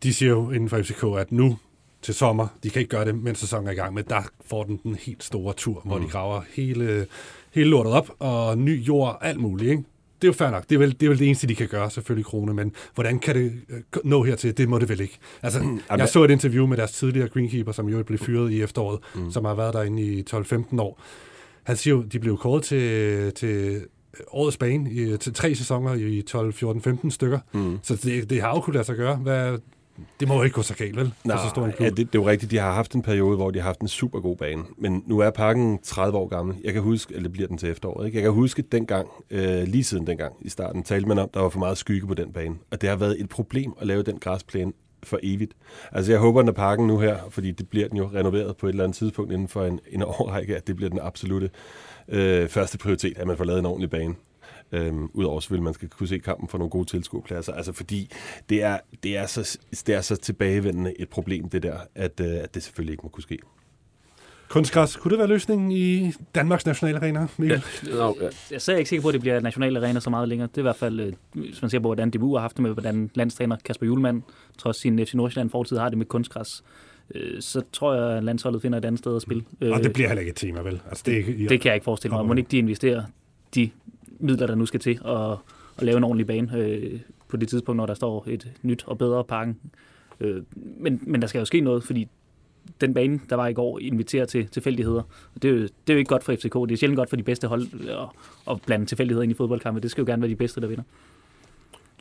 De siger jo inden for FCK, at nu til sommer, de kan ikke gøre det, mens sæsonen er i gang, men der får den den helt store tur, mm. hvor de mm. graver hele, hele lortet op, og ny jord, alt muligt, ikke? det er jo fair nok. Det er, vel, det er vel det eneste, de kan gøre, selvfølgelig, Krone. Men hvordan kan det øh, nå hertil? Det må det vel ikke. Altså, mm, jeg så et interview med deres tidligere greenkeeper, som jo blev fyret i efteråret, mm. som har været derinde i 12-15 år. Han siger jo, de blev kåret til, til årets bane i, til tre sæsoner i 12, 14, 15 stykker. Mm. Så det, det har jo kunnet lade sig gøre. Hvad, det må jo ikke gå så galt, vel? Nej, så stor en klub. Ja, det, det er jo rigtigt. De har haft en periode, hvor de har haft en super god bane. Men nu er parken 30 år gammel. Jeg kan huske, eller det bliver den til efteråret, ikke? Jeg kan huske dengang, øh, lige siden dengang i starten, talte man om, der var for meget skygge på den bane. Og det har været et problem at lave den græsplæne for evigt. Altså jeg håber, når parken nu her, fordi det bliver den jo renoveret på et eller andet tidspunkt inden for en, en årrække, at det bliver den absolute øh, første prioritet, at man får lavet en ordentlig bane. Øhm, Udover selvfølgelig, man skal kunne se kampen for nogle gode tilskuerpladser. Altså fordi det er, det er, så, det er så tilbagevendende et problem, det der, at, øh, at det selvfølgelig ikke må kunne ske. Kunstgræs, kunne det være løsningen i Danmarks nationalarena, Mikkel? Ja, no, ja. Jeg er ikke sikker på, at det bliver nationalarena så meget længere. Det er i hvert fald, øh, hvis man ser på, hvordan DBU har haft det med, hvordan landstræner Kasper Julemand, trods sin FC Nordsjælland fortid, har det med kunstgræs øh, så tror jeg, at landsholdet finder et andet sted at spille. Og det bliver heller ikke et tema, vel? Altså, det, det, det kan jeg ikke forestille mig. Må ikke de investerer de midler, der nu skal til at, at lave en ordentlig bane øh, på det tidspunkt, når der står et nyt og bedre parken. Øh, men, men der skal jo ske noget, fordi den bane, der var i går, inviterer til tilfældigheder. Og det, er jo, det er jo ikke godt for FCK. Det er sjældent godt for de bedste hold at, at blande tilfældigheder ind i fodboldkampe. Det skal jo gerne være de bedste, der vinder.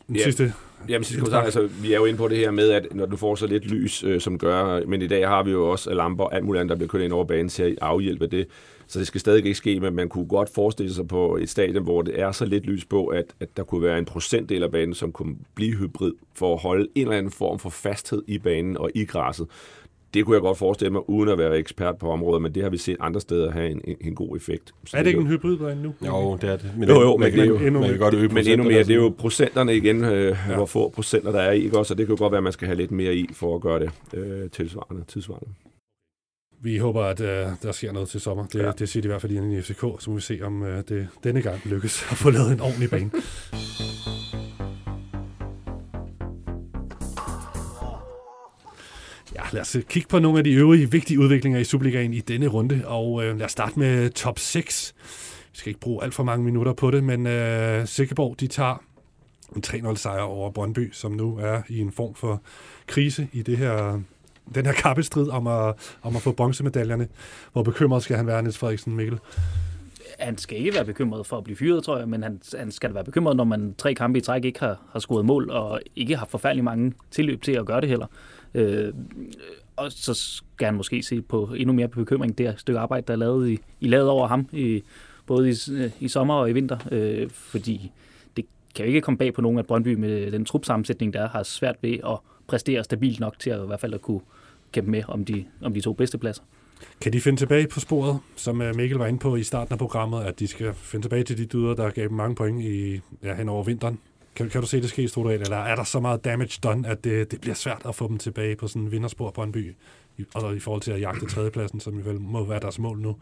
Den ja, sidste. Jamen, sidste kommentar, altså, vi er jo inde på det her med, at når du får så lidt lys, øh, som gør, men i dag har vi jo også lamper og alt muligt andet, der bliver kørt ind over banen til at afhjælpe det. Så det skal stadig ikke ske, men man kunne godt forestille sig på et stadion, hvor det er så lidt lys på, at, at der kunne være en procentdel af banen, som kunne blive hybrid, for at holde en eller anden form for fasthed i banen og i græsset. Det kunne jeg godt forestille mig, uden at være ekspert på området, men det har vi set andre steder have en, en, en god effekt. Så er det ikke en hybridbane nu? Jo, det er det. Men, jo, jo, men, det, jo, endnu, man kan godt øge men endnu mere, det er jo procenterne igen, øh, ja. hvor få procenter der er i, ikke også? Og det kan jo godt være, at man skal have lidt mere i, for at gøre det øh, tilsvarende, tidsvarende. Vi håber, at uh, der sker noget til sommer. Det, ja. det siger de i hvert fald i FCK, så må vi se, om uh, det denne gang lykkes at få lavet en ordentlig bane. lad os øh, kigge på nogle af de øvrige vigtige udviklinger i Superligaen i denne runde, og øh, lad os starte med top 6. Vi skal ikke bruge alt for mange minutter på det, men øh, Sikkeborg, de tager en 3-0 sejr over Brøndby, som nu er i en form for krise i det her den her kappestrid om at, om at få bronzemedaljerne. Hvor bekymret skal han være, Niels Frederiksen Mikkel? Han skal ikke være bekymret for at blive fyret, tror jeg, men han, han skal være bekymret, når man tre kampe i træk ikke har, har scoret mål, og ikke har forfærdelig mange tilløb til at gøre det heller. Øh, og så skal han måske se på endnu mere bekymring, det stykke arbejde, der er lavet i, i lavet over ham, i, både i, i sommer og i vinter, øh, fordi det kan jo ikke komme bag på nogen, at Brøndby med den trupsammensætning, der har svært ved at præstere stabilt nok til at i hvert fald at kunne kæmpe med om de, om de to bedste pladser. Kan de finde tilbage på sporet, som øh, Mikkel var inde på i starten af programmet, at de skal finde tilbage til de dyder, der gav dem mange point i, ja, hen over vinteren? Kan, kan du se det ske, Stordal, eller er der så meget damage done, at det, det bliver svært at få dem tilbage på sådan en vinderspor Brøndby, i, altså i forhold til at jagte tredjepladsen, som vel må være deres mål nu?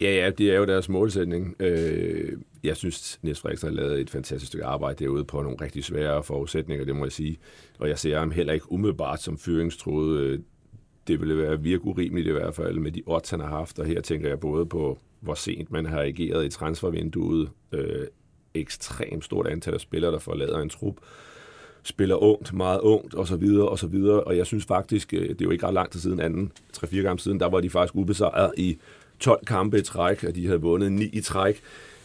Ja, ja, det er jo deres målsætning. Øh, jeg synes, Niels Frederiksen har lavet et fantastisk stykke arbejde derude på nogle rigtig svære forudsætninger, det må jeg sige. Og jeg ser ham heller ikke umiddelbart som fyringstruet. Øh, det ville være virke urimeligt i hvert fald med de odds, han har haft. Og her tænker jeg både på, hvor sent man har ageret i transfervinduet. Øh, ekstremt stort antal af spillere, der forlader en trup spiller ungt, meget ungt, og så videre, og så videre. Og jeg synes faktisk, øh, det er jo ikke ret lang tid siden, anden, 3-4 gange siden, der var de faktisk ubesejret i 12 kampe i træk, og de havde vundet 9 i træk,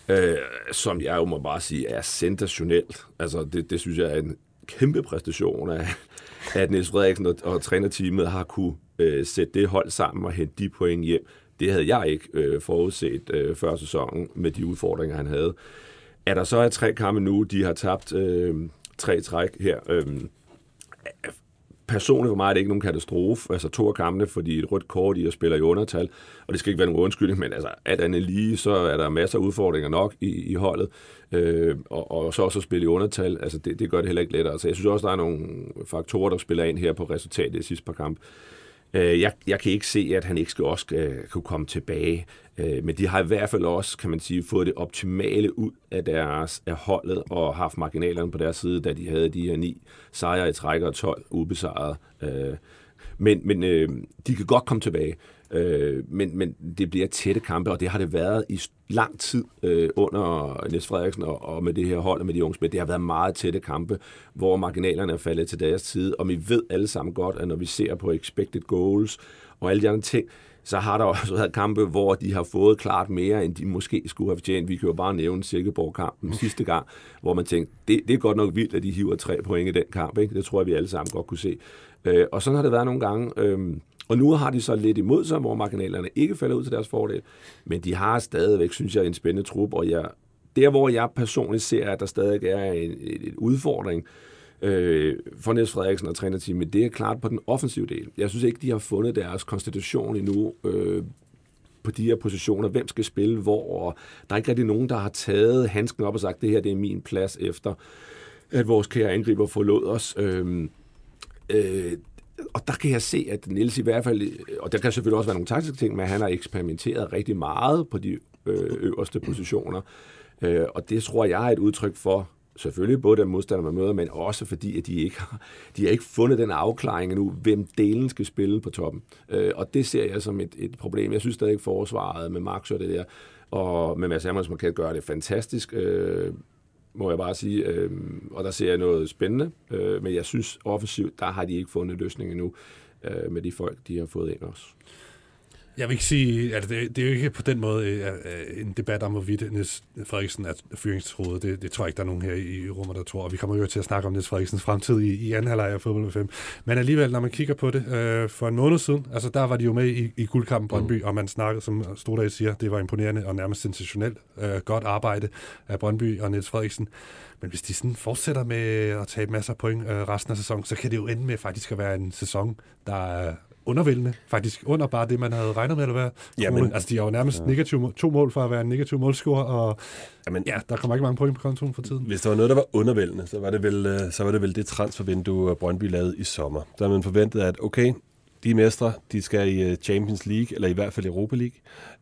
øh, som jeg jo må bare sige er sensationelt. Altså, det, det synes jeg er en kæmpe præstation af, at Niels Frederiksen og, og trænerteamet har kunne øh, sætte det hold sammen og hente de point hjem. Det havde jeg ikke øh, forudset øh, før sæsonen med de udfordringer, han havde. Er der så er tre kampe nu, de har tabt øh, tre træk her. Øh, personligt for mig er det ikke nogen katastrofe. Altså to af kampene, fordi et rødt kort i og spiller i undertal, og det skal ikke være nogen undskyldning, men altså alt andet lige, så er der masser af udfordringer nok i, i holdet, øh, og, og så også at spille i undertal, altså det, det gør det heller ikke lettere. Så jeg synes også, der er nogle faktorer, der spiller ind her på resultatet i sidste par kampe. Øh, Øh, jeg, jeg kan ikke se, at han ikke skal også øh, kunne komme tilbage. Øh, men de har i hvert fald også, kan man sige, fået det optimale ud af deres af holdet og haft marginalerne på deres side, da de havde de her ni sejre i træk og 12 ubesejrede. Øh, men, men øh, de kan godt komme tilbage. Øh, men, men det bliver tætte kampe, og det har det været i lang tid øh, under Niels Frederiksen og, og med det her hold og med de unge spil. Det har været meget tætte kampe, hvor marginalerne er faldet til deres tid, og vi ved alle sammen godt, at når vi ser på expected goals og alle de andre ting, så har der også været kampe, hvor de har fået klart mere, end de måske skulle have fortjent. Vi kan jo bare nævne Silkeborg-kampen sidste gang, hvor man tænkte, det, det er godt nok vildt, at de hiver tre point i den kamp. Ikke? Det tror jeg, vi alle sammen godt kunne se. Øh, og sådan har det været nogle gange. Øh, og nu har de så lidt imod sig, hvor marginalerne ikke falder ud til deres fordel. Men de har stadigvæk, synes jeg, en spændende trup, og jeg, der hvor jeg personligt ser, at der stadig er en, en, udfordring øh, for Niels Frederiksen og trænerteamet, det er klart på den offensive del. Jeg synes ikke, de har fundet deres konstitution endnu øh, på de her positioner. Hvem skal spille hvor? Og der er ikke rigtig nogen, der har taget handsken op og sagt, det her det er min plads efter, at vores kære angriber forlod os. Øhm, øh, øh, og der kan jeg se, at Niels i hvert fald, øh, og der kan selvfølgelig også være nogle taktiske ting, men han har eksperimenteret rigtig meget på de øh, øverste positioner. Øh, og det tror jeg er et udtryk for, selvfølgelig både den modstander, man møder, men også fordi, at de ikke har, de har ikke fundet den afklaring endnu, hvem delen skal spille på toppen. Øh, og det ser jeg som et, et problem. Jeg synes stadig ikke forsvaret med Max og det der, og med Mads Hermanns kan gøre det fantastisk. Øh, må jeg bare sige. Øh, og der ser jeg noget spændende, øh, men jeg synes offensivt, der har de ikke fundet løsning endnu øh, med de folk, de har fået ind også. Jeg vil ikke sige, at det, det er jo ikke på den måde øh, øh, en debat om, hvorvidt Niels Frederiksen er fyringstroet. Det, det tror jeg ikke, der er nogen her i rummet, der tror. Og vi kommer jo til at snakke om Niels Frederiksens fremtid i, i anden halvleg af fodbold 5. Men alligevel, når man kigger på det, øh, for en måned siden, altså der var de jo med i, i guldkampen Brøndby, mm. og man snakkede, som Stordag siger, det var imponerende og nærmest sensationelt. Øh, godt arbejde af Brøndby og Niels Frederiksen. Men hvis de sådan fortsætter med at tage masser af point øh, resten af sæsonen, så kan det jo ende med faktisk at være en sæson, der er undervældende, faktisk under bare det, man havde regnet med at være. Jamen, altså, de har jo nærmest ja. negativ, to mål for at være en negativ målscore, og jamen, ja, der kommer ikke mange point på kontoen for tiden. Hvis der var noget, der var undervældende, så var det vel, øh, så var det, vel det transfervindue, Brøndby lavede i sommer. Der man forventet, at okay, de mestre, de skal i øh, Champions League, eller i hvert fald Europa League,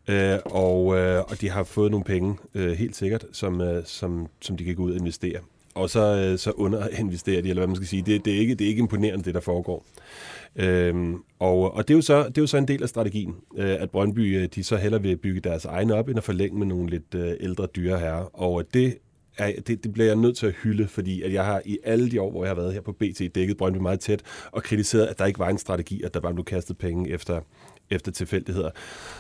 øh, og, øh, og de har fået nogle penge, øh, helt sikkert, som, øh, som, som de kan gå ud og investere. Og så, øh, så underinvesterer de, eller hvad man skal sige. Det, det, er ikke, det er ikke imponerende, det der foregår. Øhm, og, og det, er jo så, det er jo så en del af strategien, øh, at Brøndby øh, de så hellere vil bygge deres egne op, end at forlænge med nogle lidt øh, ældre dyre herrer. Og det, er, det, det bliver jeg nødt til at hylde, fordi at jeg har i alle de år, hvor jeg har været her på BT, dækket Brøndby meget tæt, og kritiseret, at der ikke var en strategi, at der bare blev kastet penge efter, efter tilfældigheder.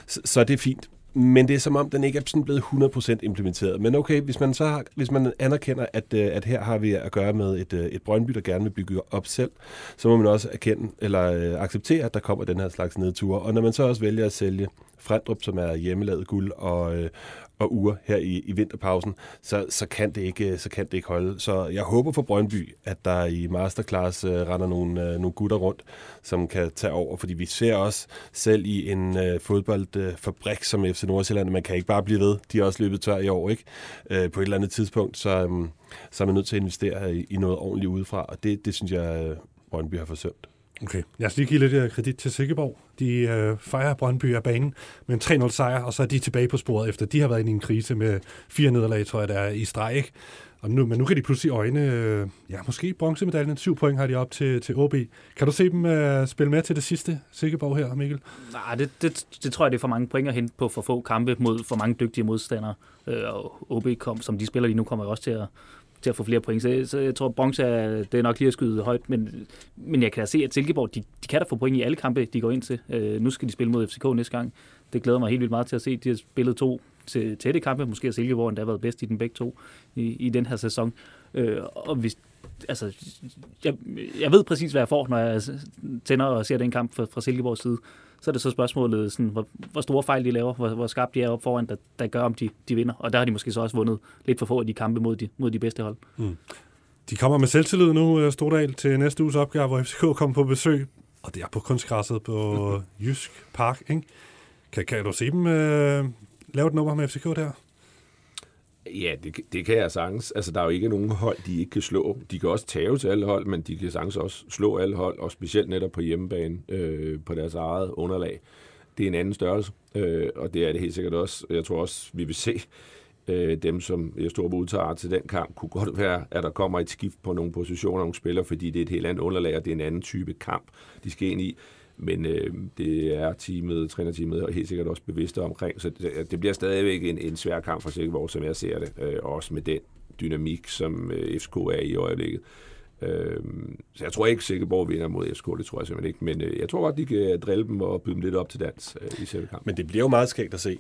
Så, så det er fint men det er som om, den ikke er sådan blevet 100% implementeret. Men okay, hvis man så har, hvis man anerkender, at, øh, at her har vi at gøre med et, øh, et Brøndby, der gerne vil bygge op selv, så må man også erkende eller øh, acceptere, at der kommer den her slags nedture. Og når man så også vælger at sælge Frendrup, som er hjemmelavet guld, og, og uger her i, i vinterpausen, så, så, kan det ikke, så kan det ikke holde. Så jeg håber for Brøndby, at der i masterclass uh, render nogle, uh, nogle gutter rundt, som kan tage over, fordi vi ser også selv i en uh, fodboldfabrik uh, som FC Nordsjælland, man kan ikke bare blive ved. De har også løbet tør i år, ikke? Uh, på et eller andet tidspunkt, så, um, så er man nødt til at investere i, i noget ordentligt udefra, og det, det synes jeg, Brøndby har forsømt. Okay, Lad os lige give lidt øh, kredit til Sikkeborg. De øh, fejrer Brøndby af banen med en 3-0 sejr, og så er de tilbage på sporet, efter de har været i en krise med fire nederlag, tror jeg, der er i streg. Ikke? Og nu, men nu kan de pludselig øjne, øh, ja, måske bronzemedaljen, syv point har de op til, til OB. Kan du se dem øh, spille med til det sidste, Sikkeborg her, Mikkel? Nej, det, det, det tror jeg, det er for mange point at hente på for få kampe mod for mange dygtige modstandere. Øh, og OB, kom, som de spiller lige nu, kommer også til at, til at få flere point. Så, så jeg tror, bronze er, det er nok lige at skyde højt, men, men jeg kan da se, at Silkeborg, de, de kan da få point i alle kampe, de går ind til. Øh, nu skal de spille mod FCK næste gang. Det glæder mig helt vildt meget til at se. De har spillet to til tætte kampe. Måske har Silkeborg endda været bedst i den begge to i, i den her sæson. Øh, og hvis, altså, jeg, jeg ved præcis, hvad jeg får, når jeg tænder og ser den kamp fra, fra Silkeborgs side. Så er det så spørgsmålet, sådan, hvor, hvor store fejl de laver, hvor, hvor skarpt de er op foran, der, der gør, om de, de vinder. Og der har de måske så også vundet lidt for få af de kampe mod de, mod de bedste hold. Mm. De kommer med selvtillid nu, øh, Stordal, til næste uges opgave, hvor FCK kommer på besøg. Og det er på kunstgræsset på Jysk Park. Ikke? Kan, kan du se dem øh, lave et nummer med FCK der? Ja, det, det kan jeg sagtens. Altså, der er jo ikke nogen hold, de ikke kan slå. De kan også tage til alle hold, men de kan sagtens også slå alle hold, og specielt netop på hjemmebane øh, på deres eget underlag. Det er en anden størrelse, øh, og det er det helt sikkert også. Jeg tror også, vi vil se øh, dem, som jeg står på udtager til den kamp, kunne godt være, at der kommer et skift på nogle positioner, nogle spillere, fordi det er et helt andet underlag, og det er en anden type kamp, de skal ind i. Men øh, det er teamet, trænerteamet og helt sikkert også bevidste omkring, så det, det bliver stadigvæk en, en svær kamp for Silkeborg, som jeg ser det, øh, også med den dynamik, som øh, FCK er i øjeblikket. Øh, så jeg tror ikke, Silkeborg vinder mod FCK, det tror jeg simpelthen ikke, men øh, jeg tror godt, de kan drille dem og byde dem lidt op til dans øh, i selve kampen. Men det bliver jo meget skægt at se,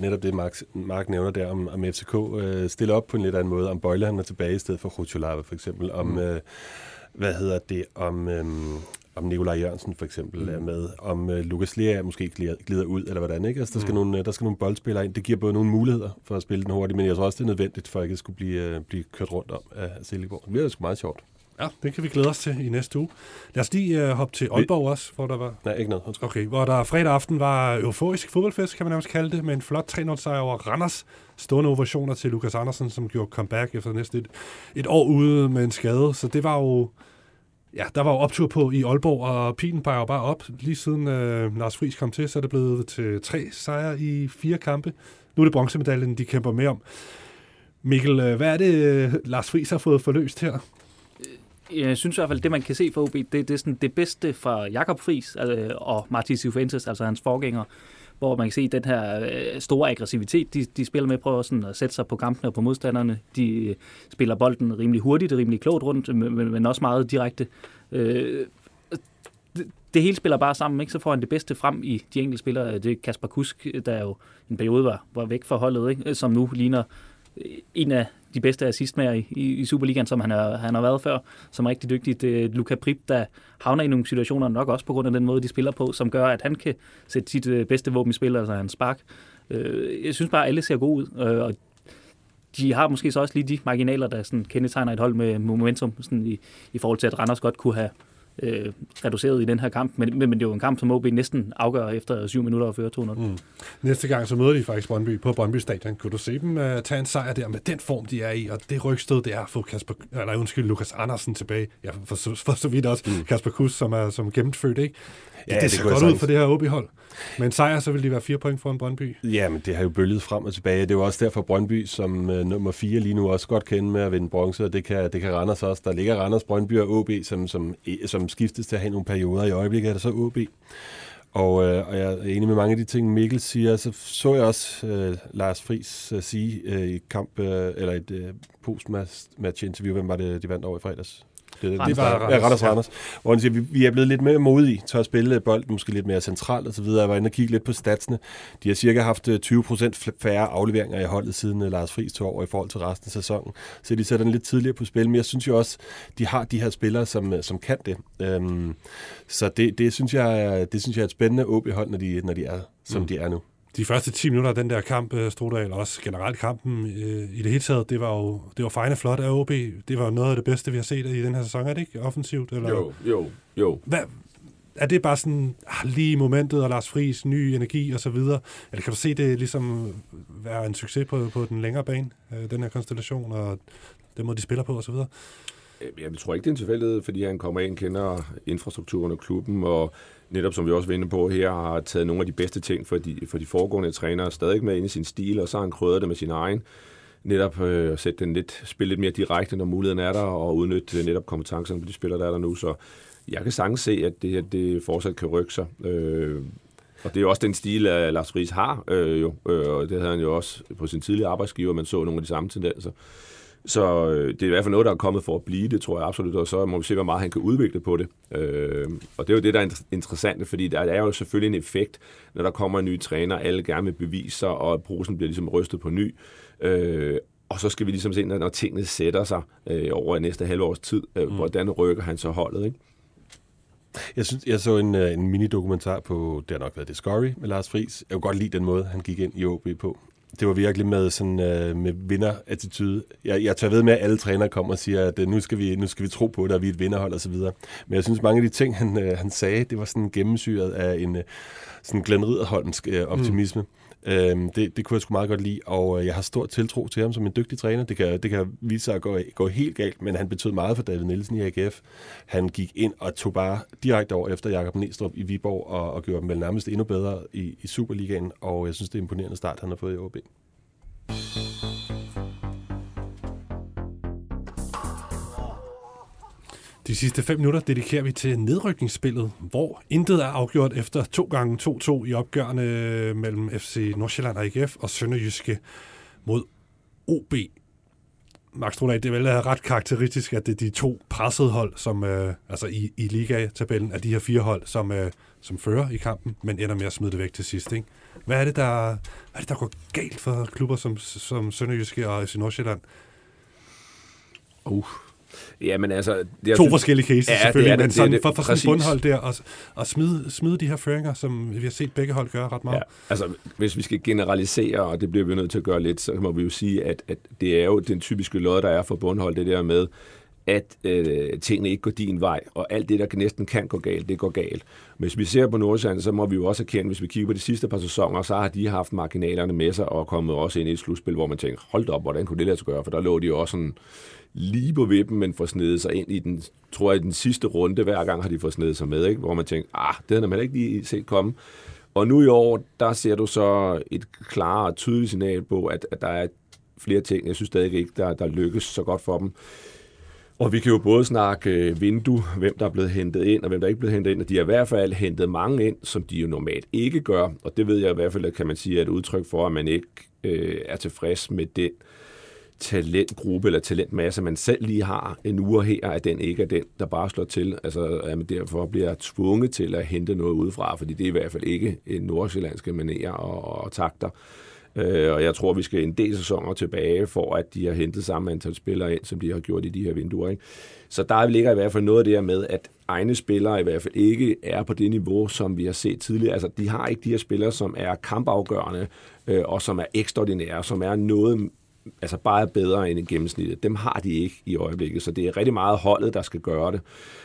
netop det Mark, Mark nævner der, om, om FCK øh, stiller op på en lidt anden måde, om Bøjle han er tilbage i stedet for Rutscholava for eksempel, om... Mm. Øh, hvad hedder det, om, øhm, om Nikolaj Jørgensen for eksempel mm. er med, om øh, Lukas Lea måske glider, glider ud, eller hvordan, ikke? Altså, der, skal mm. nogle, der skal nogle boldspillere ind. Det giver både nogle muligheder for at spille den hurtigt, men jeg tror også, det er nødvendigt, for at ikke skulle blive, øh, blive kørt rundt om af Silkeborg. Det bliver sgu meget sjovt. Ja, det kan vi glæde os til i næste uge. Lad os lige uh, hoppe til Aalborg også, hvor der var... Nej, ikke noget. Okay, hvor der fredag aften var euforisk fodboldfest, kan man nærmest kalde det, med en flot 3-0 sejr over Randers. Stående ovationer til Lukas Andersen, som gjorde comeback efter næste et, et år ude med en skade. Så det var jo Ja, der var jo optur på i Aalborg, og pilen peger bare op. Lige siden øh, Lars Friis kom til, så er det blevet til tre sejre i fire kampe. Nu er det bronzemedaljen, de kæmper med om. Mikkel, øh, hvad er det, øh, Lars Friis har fået forløst her? Øh, jeg synes i hvert fald, det man kan se for OB, det, det er sådan det bedste fra Jakob Friis øh, og Martin Sifuentes, altså hans forgænger hvor man kan se den her øh, store aggressivitet, de, de spiller med, prøver sådan at sætte sig på kampene og på modstanderne. De øh, spiller bolden rimelig hurtigt, rimelig klogt rundt, men, men også meget direkte. Øh, det, det hele spiller bare sammen, ikke? så får han det bedste frem i de enkelte spillere. Det er Kasper Kusk, der jo en periode var, var væk fra holdet, ikke? som nu ligner Øh, en af de bedste assistmager i, i, Superligaen, som han har, han har været før, som er rigtig dygtig. Det er Luca Prip, der havner i nogle situationer nok også på grund af den måde, de spiller på, som gør, at han kan sætte sit øh, bedste våben i spil, altså hans spark. Øh, jeg synes bare, at alle ser gode ud, øh, og de har måske så også lige de marginaler, der sådan kendetegner et hold med momentum, sådan i, i forhold til, at Randers godt kunne have øh, reduceret i den her kamp. Men, men, men det er jo en kamp, som OB næsten afgør efter 7 minutter og føre 200. Mm. Næste gang så møder de faktisk Brøndby på Brøndby Stadion. Kunne du se dem uh, tage en sejr der med den form, de er i, og det rygstød, det er at få Kasper, eller undskyld, Lukas Andersen tilbage. Ja, for, for så vidt også mm. Kasper Kus, som er som gennemfødt, ikke? Ja, det, det ser godt ud for det her OB-hold. Men sejr, så vil de være fire point foran Brøndby. Ja, men det har jo bølget frem og tilbage. Det er jo også derfor Brøndby som uh, nummer fire lige nu også godt kende med at vinde bronze, og det kan, det kan Randers også. Der ligger Randers, Brøndby og OB, som, som, som skiftes til at have nogle perioder. I øjeblikket er det så OB. Og, øh, og jeg er enig med mange af de ting, Mikkel siger. Så så jeg også øh, Lars Friis øh, sige øh, i kamp, øh, eller et øh, postmatch-interview, hvem var det, de vandt over i fredags? Det, det var Randers. Randers, ja. Randers. Hvor han siger, vi, vi er blevet lidt mere modige til at spille bold, måske lidt mere centralt og så videre. Jeg var inde og kigge lidt på statsene. De har cirka haft 20% øh, færre afleveringer i holdet siden uh, Lars Friis tog over i forhold til resten af sæsonen. Så de sætter den lidt tidligere på spil, men jeg synes jo også, de har de her spillere, som, øh, som kan det. Um, så det, det, synes jeg, det synes jeg er et spændende OB-hold, når de, når de er, som mm. de er nu. De første 10 minutter af den der kamp, øh, Strodal, og også generelt kampen øh, i det hele taget, det var jo det var fejne flot af OB. Det var noget af det bedste, vi har set i den her sæson, er det ikke? Offensivt? Eller? Jo, jo, jo. Hvad, er det bare sådan ah, lige momentet, og Lars Friis, ny energi og så videre? Eller kan du se det ligesom være en succes på, på den længere bane, øh, den her konstellation, og den måde, de spiller på og så videre? Øh, jeg tror ikke, det er en tilfældighed, fordi han kommer ind, kender infrastrukturen og klubben, og netop som vi også var inde på her, har taget nogle af de bedste ting for de, for de foregående trænere, stadig med ind i sin stil, og så har han krydret det med sin egen. Netop øh, at sætte den lidt, spille lidt mere direkte, når muligheden er der, og udnytte øh, netop kompetencerne på de spillere, der er der nu. Så jeg kan sagtens se, at det, det fortsat kan rykke sig. Øh, og det er jo også den stil, at Lars Ries har øh, jo, øh, og det havde han jo også på sin tidlige arbejdsgiver, man så nogle af de samme tendenser. Så øh, det er i hvert fald noget, der er kommet for at blive, det tror jeg absolut, og så må vi se, hvor meget han kan udvikle på det. Øh, og det er jo det, der er interessant, fordi der er jo selvfølgelig en effekt, når der kommer en ny træner, alle gerne vil bevise sig, og posen bliver ligesom rystet på ny. Øh, og så skal vi ligesom se, når tingene sætter sig øh, over næste halve års tid, øh, mm. hvordan rykker han så holdet, ikke? Jeg synes, jeg så en, øh, en mini-dokumentar på, det har nok været Discovery med Lars Friis. Jeg kunne godt lide den måde, han gik ind i OB på det var virkelig med sådan øh, med vinderattitude. Jeg, jeg tør ved med, at alle trænere kommer og siger, at øh, nu skal vi, nu skal vi tro på det, og vi er et vinderhold og så videre. Men jeg synes, mange af de ting, han, øh, han sagde, det var sådan gennemsyret af en øh, sådan Glenn Ridderholmsk øh, optimisme. Mm. Øhm, det, det kunne jeg sgu meget godt lide, og øh, jeg har stor tiltro til ham som en dygtig træner. Det kan, det kan vise sig at gå, gå helt galt, men han betød meget for David Nielsen i AGF. Han gik ind og tog bare direkte over efter Jakob Næstrup i Viborg og, og gjorde dem vel nærmest endnu bedre i, i Superligaen, og jeg synes, det er imponerende start, han har fået i OB. De sidste fem minutter dedikerer vi til nedrykningsspillet, hvor intet er afgjort efter to gange 2-2 i opgørende mellem FC Nordsjælland og IGF og Sønderjyske mod OB. Max Trudal, det er vel øh, ret karakteristisk, at det er de to pressede hold, som øh, altså i, i ligatabellen, er de her fire hold, som, øh, som fører i kampen, men ender med at smide det væk til sidst. Ikke? Hvad er det, der, hvad er det, der går galt for klubber som, som Sønderjyske og FC Nordsjælland? Uh, Jamen altså... Det, to synes, forskellige cases ja, selvfølgelig, det det, men sådan, det, det, for, for sådan et bundhold der, og, og smide, smide de her føringer, som vi har set begge hold gøre ret meget. Ja, altså hvis vi skal generalisere, og det bliver vi nødt til at gøre lidt, så må vi jo sige, at, at det er jo den typiske lod, der er for bundhold, det der med, at øh, tingene ikke går din vej, og alt det, der næsten kan gå galt, det går galt. Men hvis vi ser på Nordsjælland, så må vi jo også erkende, hvis vi kigger på de sidste par sæsoner, så har de haft marginalerne med sig og kommet også ind i et slutspil, hvor man tænker, hold op, hvordan kunne det lade sig gøre? For der lå de jo også sådan lige på vippen, men får snedet sig ind i den, tror jeg, den sidste runde. Hver gang har de fået snedet sig med, ikke? hvor man tænker, ah, det havde man ikke lige set komme. Og nu i år, der ser du så et klart og tydeligt signal på, at, at der er flere ting, jeg synes stadig ikke, der, der lykkes så godt for dem. Og vi kan jo både snakke øh, vindue, hvem der er blevet hentet ind, og hvem der ikke er blevet hentet ind, og de har i hvert fald hentet mange ind, som de jo normalt ikke gør, og det ved jeg i hvert fald, kan man sige, er et udtryk for, at man ikke øh, er tilfreds med den talentgruppe eller talentmasse, man selv lige har en uge her, at den ikke er den, der bare slår til. Altså, at man derfor bliver tvunget til at hente noget udefra, fordi det er i hvert fald ikke en nordsjællandske manerer og, og takter. Øh, og jeg tror, vi skal en del sæsoner tilbage, for at de har hentet samme antal spillere ind, som de har gjort i de her vinduer. Ikke? Så der ligger i hvert fald noget af det her med, at egne spillere i hvert fald ikke er på det niveau, som vi har set tidligere. Altså, de har ikke de her spillere, som er kampafgørende, øh, og som er ekstraordinære, som er noget altså bare bedre end gennemsnittet. Dem har de ikke i øjeblikket, så det er rigtig meget holdet, der skal gøre det.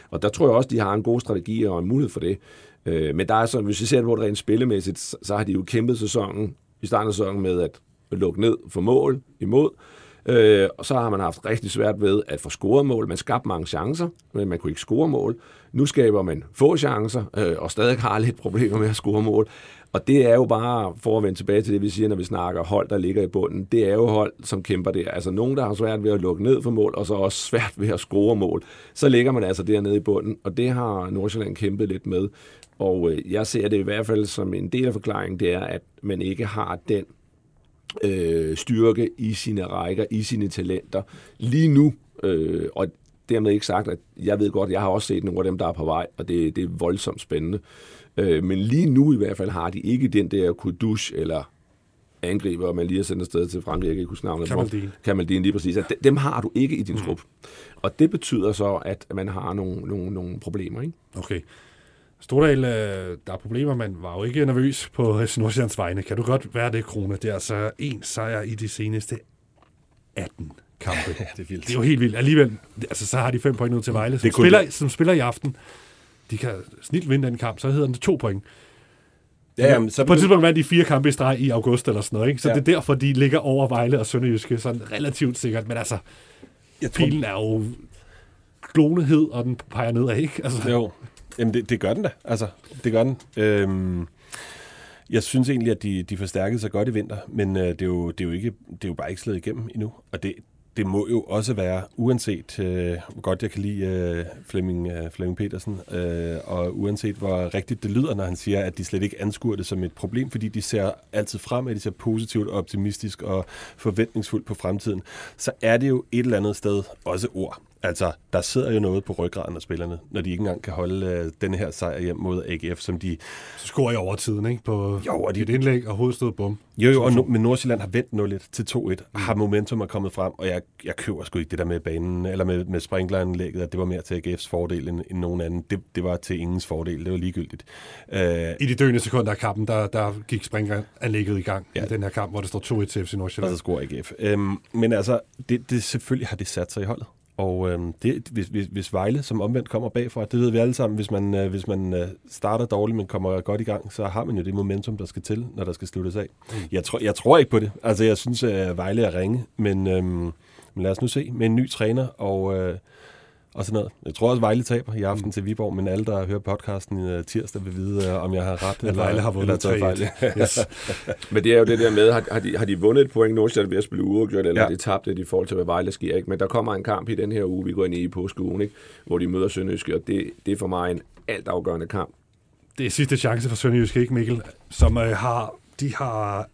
Og der tror jeg også, de har en god strategi og en mulighed for det. Øh, men der er så, hvis vi ser på det rent spillemæssigt, så har de jo kæmpet sæsonen i starten af sæsonen med at lukke ned for mål imod. Øh, og så har man haft rigtig svært ved at få scoret mål. Man skabte mange chancer, men man kunne ikke score mål. Nu skaber man få chancer, øh, og stadig har lidt problemer med at score mål. Og det er jo bare, for at vende tilbage til det, vi siger, når vi snakker hold, der ligger i bunden, det er jo hold, som kæmper der. Altså nogen, der har svært ved at lukke ned for mål, og så også svært ved at score mål. Så ligger man altså dernede i bunden, og det har Nordsjælland kæmpet lidt med. Og øh, jeg ser det i hvert fald som en del af forklaringen, det er, at man ikke har den øh, styrke i sine rækker, i sine talenter lige nu. Øh, og dermed ikke sagt, at jeg ved godt, jeg har også set nogle af dem, der er på vej, og det, det er voldsomt spændende. Øh, men lige nu i hvert fald har de ikke den der Kudus eller angriber, man lige har sendt afsted til Frankrig, jeg kan ikke huske navnet. Kamaldin. Kamaldin, lige præcis. At dem har du ikke i din mm. trup. Og det betyder så, at man har nogle, nogle, nogle problemer. Ikke? Okay. Stordal, øh, der er problemer, men var jo ikke nervøs på FC Nordsjællands vegne. Kan du godt være det, Krone? Det er altså en sejr i de seneste 18 kampe. Ja, det er vildt. Det er jo helt vildt. Alligevel, altså, så har de fem point ud til Vejle, som, Det spiller, som spiller i aften. De kan snilt vinde den kamp, så hedder den to point. Ja, jamen, så på et tidspunkt vandt de fire kampe i streg i august eller sådan noget, ikke? Så ja. det er derfor, de ligger over Vejle og Sønderjyske, sådan relativt sikkert. Men altså, jeg tror, pilen er jo glonehed, og den peger nedad, ikke? Altså, Jo, Jamen det, det gør den da. Altså, det gør den. Øhm, jeg synes egentlig, at de, de forstærkede sig godt i vinter, men øh, det, er jo, det, er jo ikke, det er jo bare ikke slået igennem endnu. Og det, det må jo også være, uanset øh, hvor godt jeg kan lide øh, Flemming, øh, Flemming Petersen, øh, og uanset hvor rigtigt det lyder, når han siger, at de slet ikke anskuer det som et problem, fordi de ser altid frem, at de ser positivt, optimistisk og forventningsfuldt på fremtiden, så er det jo et eller andet sted også ord. Altså, der sidder jo noget på ryggraden af spillerne, når de ikke engang kan holde øh, denne her sejr hjem mod AGF, som de... så scorer i overtiden, ikke? På Jo, og de- et indlæg og hovedstød, bum. Jo, jo, og no, men Nordsjælland har vendt 0-1 til 2-1, har momentum er kommet frem, og jeg, jeg køber sgu ikke det der med banen, eller med, med sprinkleranlægget, at det var mere til AGF's fordel end, end nogen anden. Det, det var til ingens fordel, det var ligegyldigt. Øh, I de døende sekunder af kampen, der, der gik springeranlægget i gang Ja. i den her kamp, hvor det står 2-1 til FC og Nordsjælland. så scorer AGF. Øhm, men altså, det, det, selvfølgelig har det sat sig i holdet. Og øhm, det, hvis, hvis, hvis Vejle som omvendt kommer bagfra, det ved vi alle sammen, hvis man, øh, hvis man øh, starter dårligt, men kommer godt i gang, så har man jo det momentum, der skal til, når der skal sluttes af. Mm. Jeg, tror, jeg tror ikke på det. Altså, jeg synes, at Vejle er ringe, men, øhm, men lad os nu se med en ny træner og, øh, og sådan noget. Jeg tror også, Vejle taber i aften mm. til Viborg, men alle, der hører podcasten i uh, tirsdag, vil vide, uh, om jeg har ret. At Vejle har vundet eller taget 3-1. fejl. Yes. Men det er jo det der med, har, har, de, har de vundet et point Nordsjælland ved at spille uafgjort, eller Ja. de tabt det i forhold til, hvad Vejle sker, ikke? Men der kommer en kamp i den her uge, vi går ind i i påskeugen, ikke? Hvor de møder Sønderjyske, og det, det er for mig en altafgørende kamp. Det er sidste chance for Sønderjysk, ikke Mikkel? Som øh, har, de har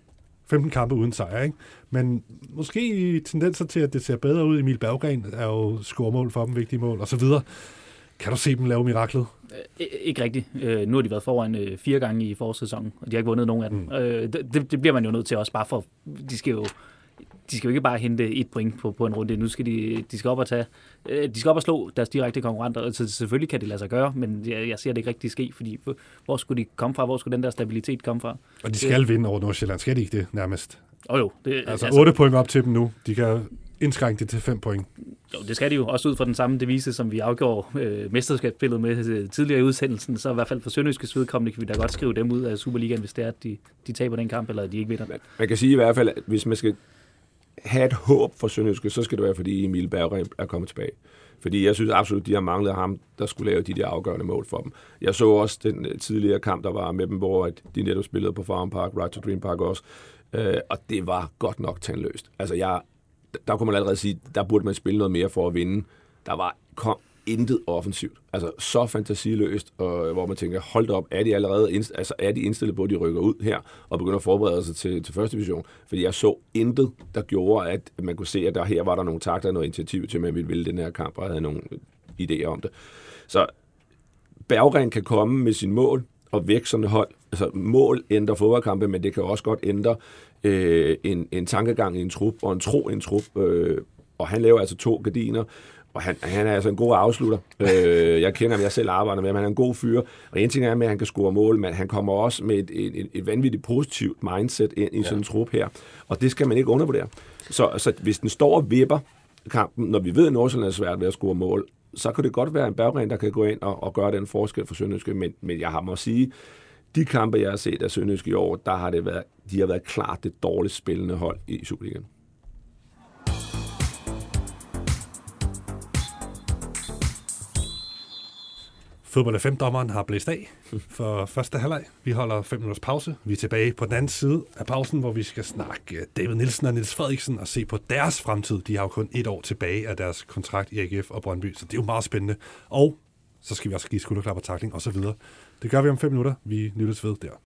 15 kampe uden sejr, ikke? Men måske tendenser til, at det ser bedre ud. Emil Berggren er jo scoremål for dem, vigtige mål, og så videre. Kan du se dem lave miraklet? Øh, ikke rigtigt. Øh, nu har de været foran øh, fire gange i forårssæsonen, og de har ikke vundet nogen af dem. Mm. Øh, det, det- bliver man jo nødt til også bare for... De skal jo, de skal jo ikke bare hente et point på, på en runde. Nu skal de, de skal op og tage... Øh, de skal op og slå deres direkte konkurrenter. Så selvfølgelig kan det lade sig gøre, men jeg, jeg ser det ikke rigtig ske, fordi hvor- skulle de komme fra? Hvor skulle den der stabilitet komme fra? Og de skal vinde over Nordsjælland, skal de ikke det nærmest? Og jo, det, Altså, altså 8 point op til dem nu. De kan indskrænke det til 5 point. Jo, det skal de jo også ud fra den samme devise, som vi afgjorde øh, mesterskabsspillet med øh, tidligere i udsendelsen. Så i hvert fald for Sønderjyskes vedkommende kan vi da godt skrive dem ud af Superligaen, hvis det er, at de, de taber den kamp, eller at de ikke vinder. Man, man kan sige i hvert fald, at hvis man skal have et håb for Sønderjyske, så skal det være, fordi Emil Berggren er kommet tilbage. Fordi jeg synes absolut, de har manglet ham, der skulle lave de der afgørende mål for dem. Jeg så også den øh, tidligere kamp, der var med dem, hvor at de netop spillede på Farm Park, Right to Dream Park også. Øh, og det var godt nok tandløst. Altså, jeg, der kunne man allerede sige, der burde man spille noget mere for at vinde. Der var kom intet offensivt. Altså, så fantasiløst, og, øh, hvor man tænker, hold da op, er de allerede indst- altså, er de indstillet på, at de rykker ud her, og begynder at forberede sig til, til første division? Fordi jeg så intet, der gjorde, at man kunne se, at der her var der nogle takter, noget initiativ til, at man ville vælge den her kamp, og havde nogle idéer om det. Så Berggren kan komme med sin mål og væk sådan hold. Altså mål ændrer fodboldkampe, men det kan også godt ændre øh, en, en tankegang i en trup og en tro i en trup. Øh, og han laver altså to gardiner, og han, han er altså en god afslutter. Øh, jeg kender ham, jeg selv arbejder med ham, han er en god fyr. Og en ting er med, at han kan score mål, men han kommer også med et, et, et, vanvittigt positivt mindset ind i ja. sådan en trup her. Og det skal man ikke undervurdere. Så, så hvis den står og vipper kampen, når vi ved, at Nordsjælland er svært ved at score mål, så kan det godt være en Berggren, der kan gå ind og, og gøre den forskel for Sønderjyske, men, men jeg har må sige, de kampe, jeg har set af Sønderjyske i år, der har det været, de har været klart det dårligt spillende hold i Superligaen. Fodbold 5-dommeren har blæst af for første halvleg. Vi holder 5 minutters pause. Vi er tilbage på den anden side af pausen, hvor vi skal snakke David Nielsen og Niels Frederiksen og se på deres fremtid. De har jo kun et år tilbage af deres kontrakt i AGF og Brøndby, så det er jo meget spændende. Og så skal vi også give skulderklap og takling og så videre. Det gør vi om 5 minutter. Vi lyttes ved der.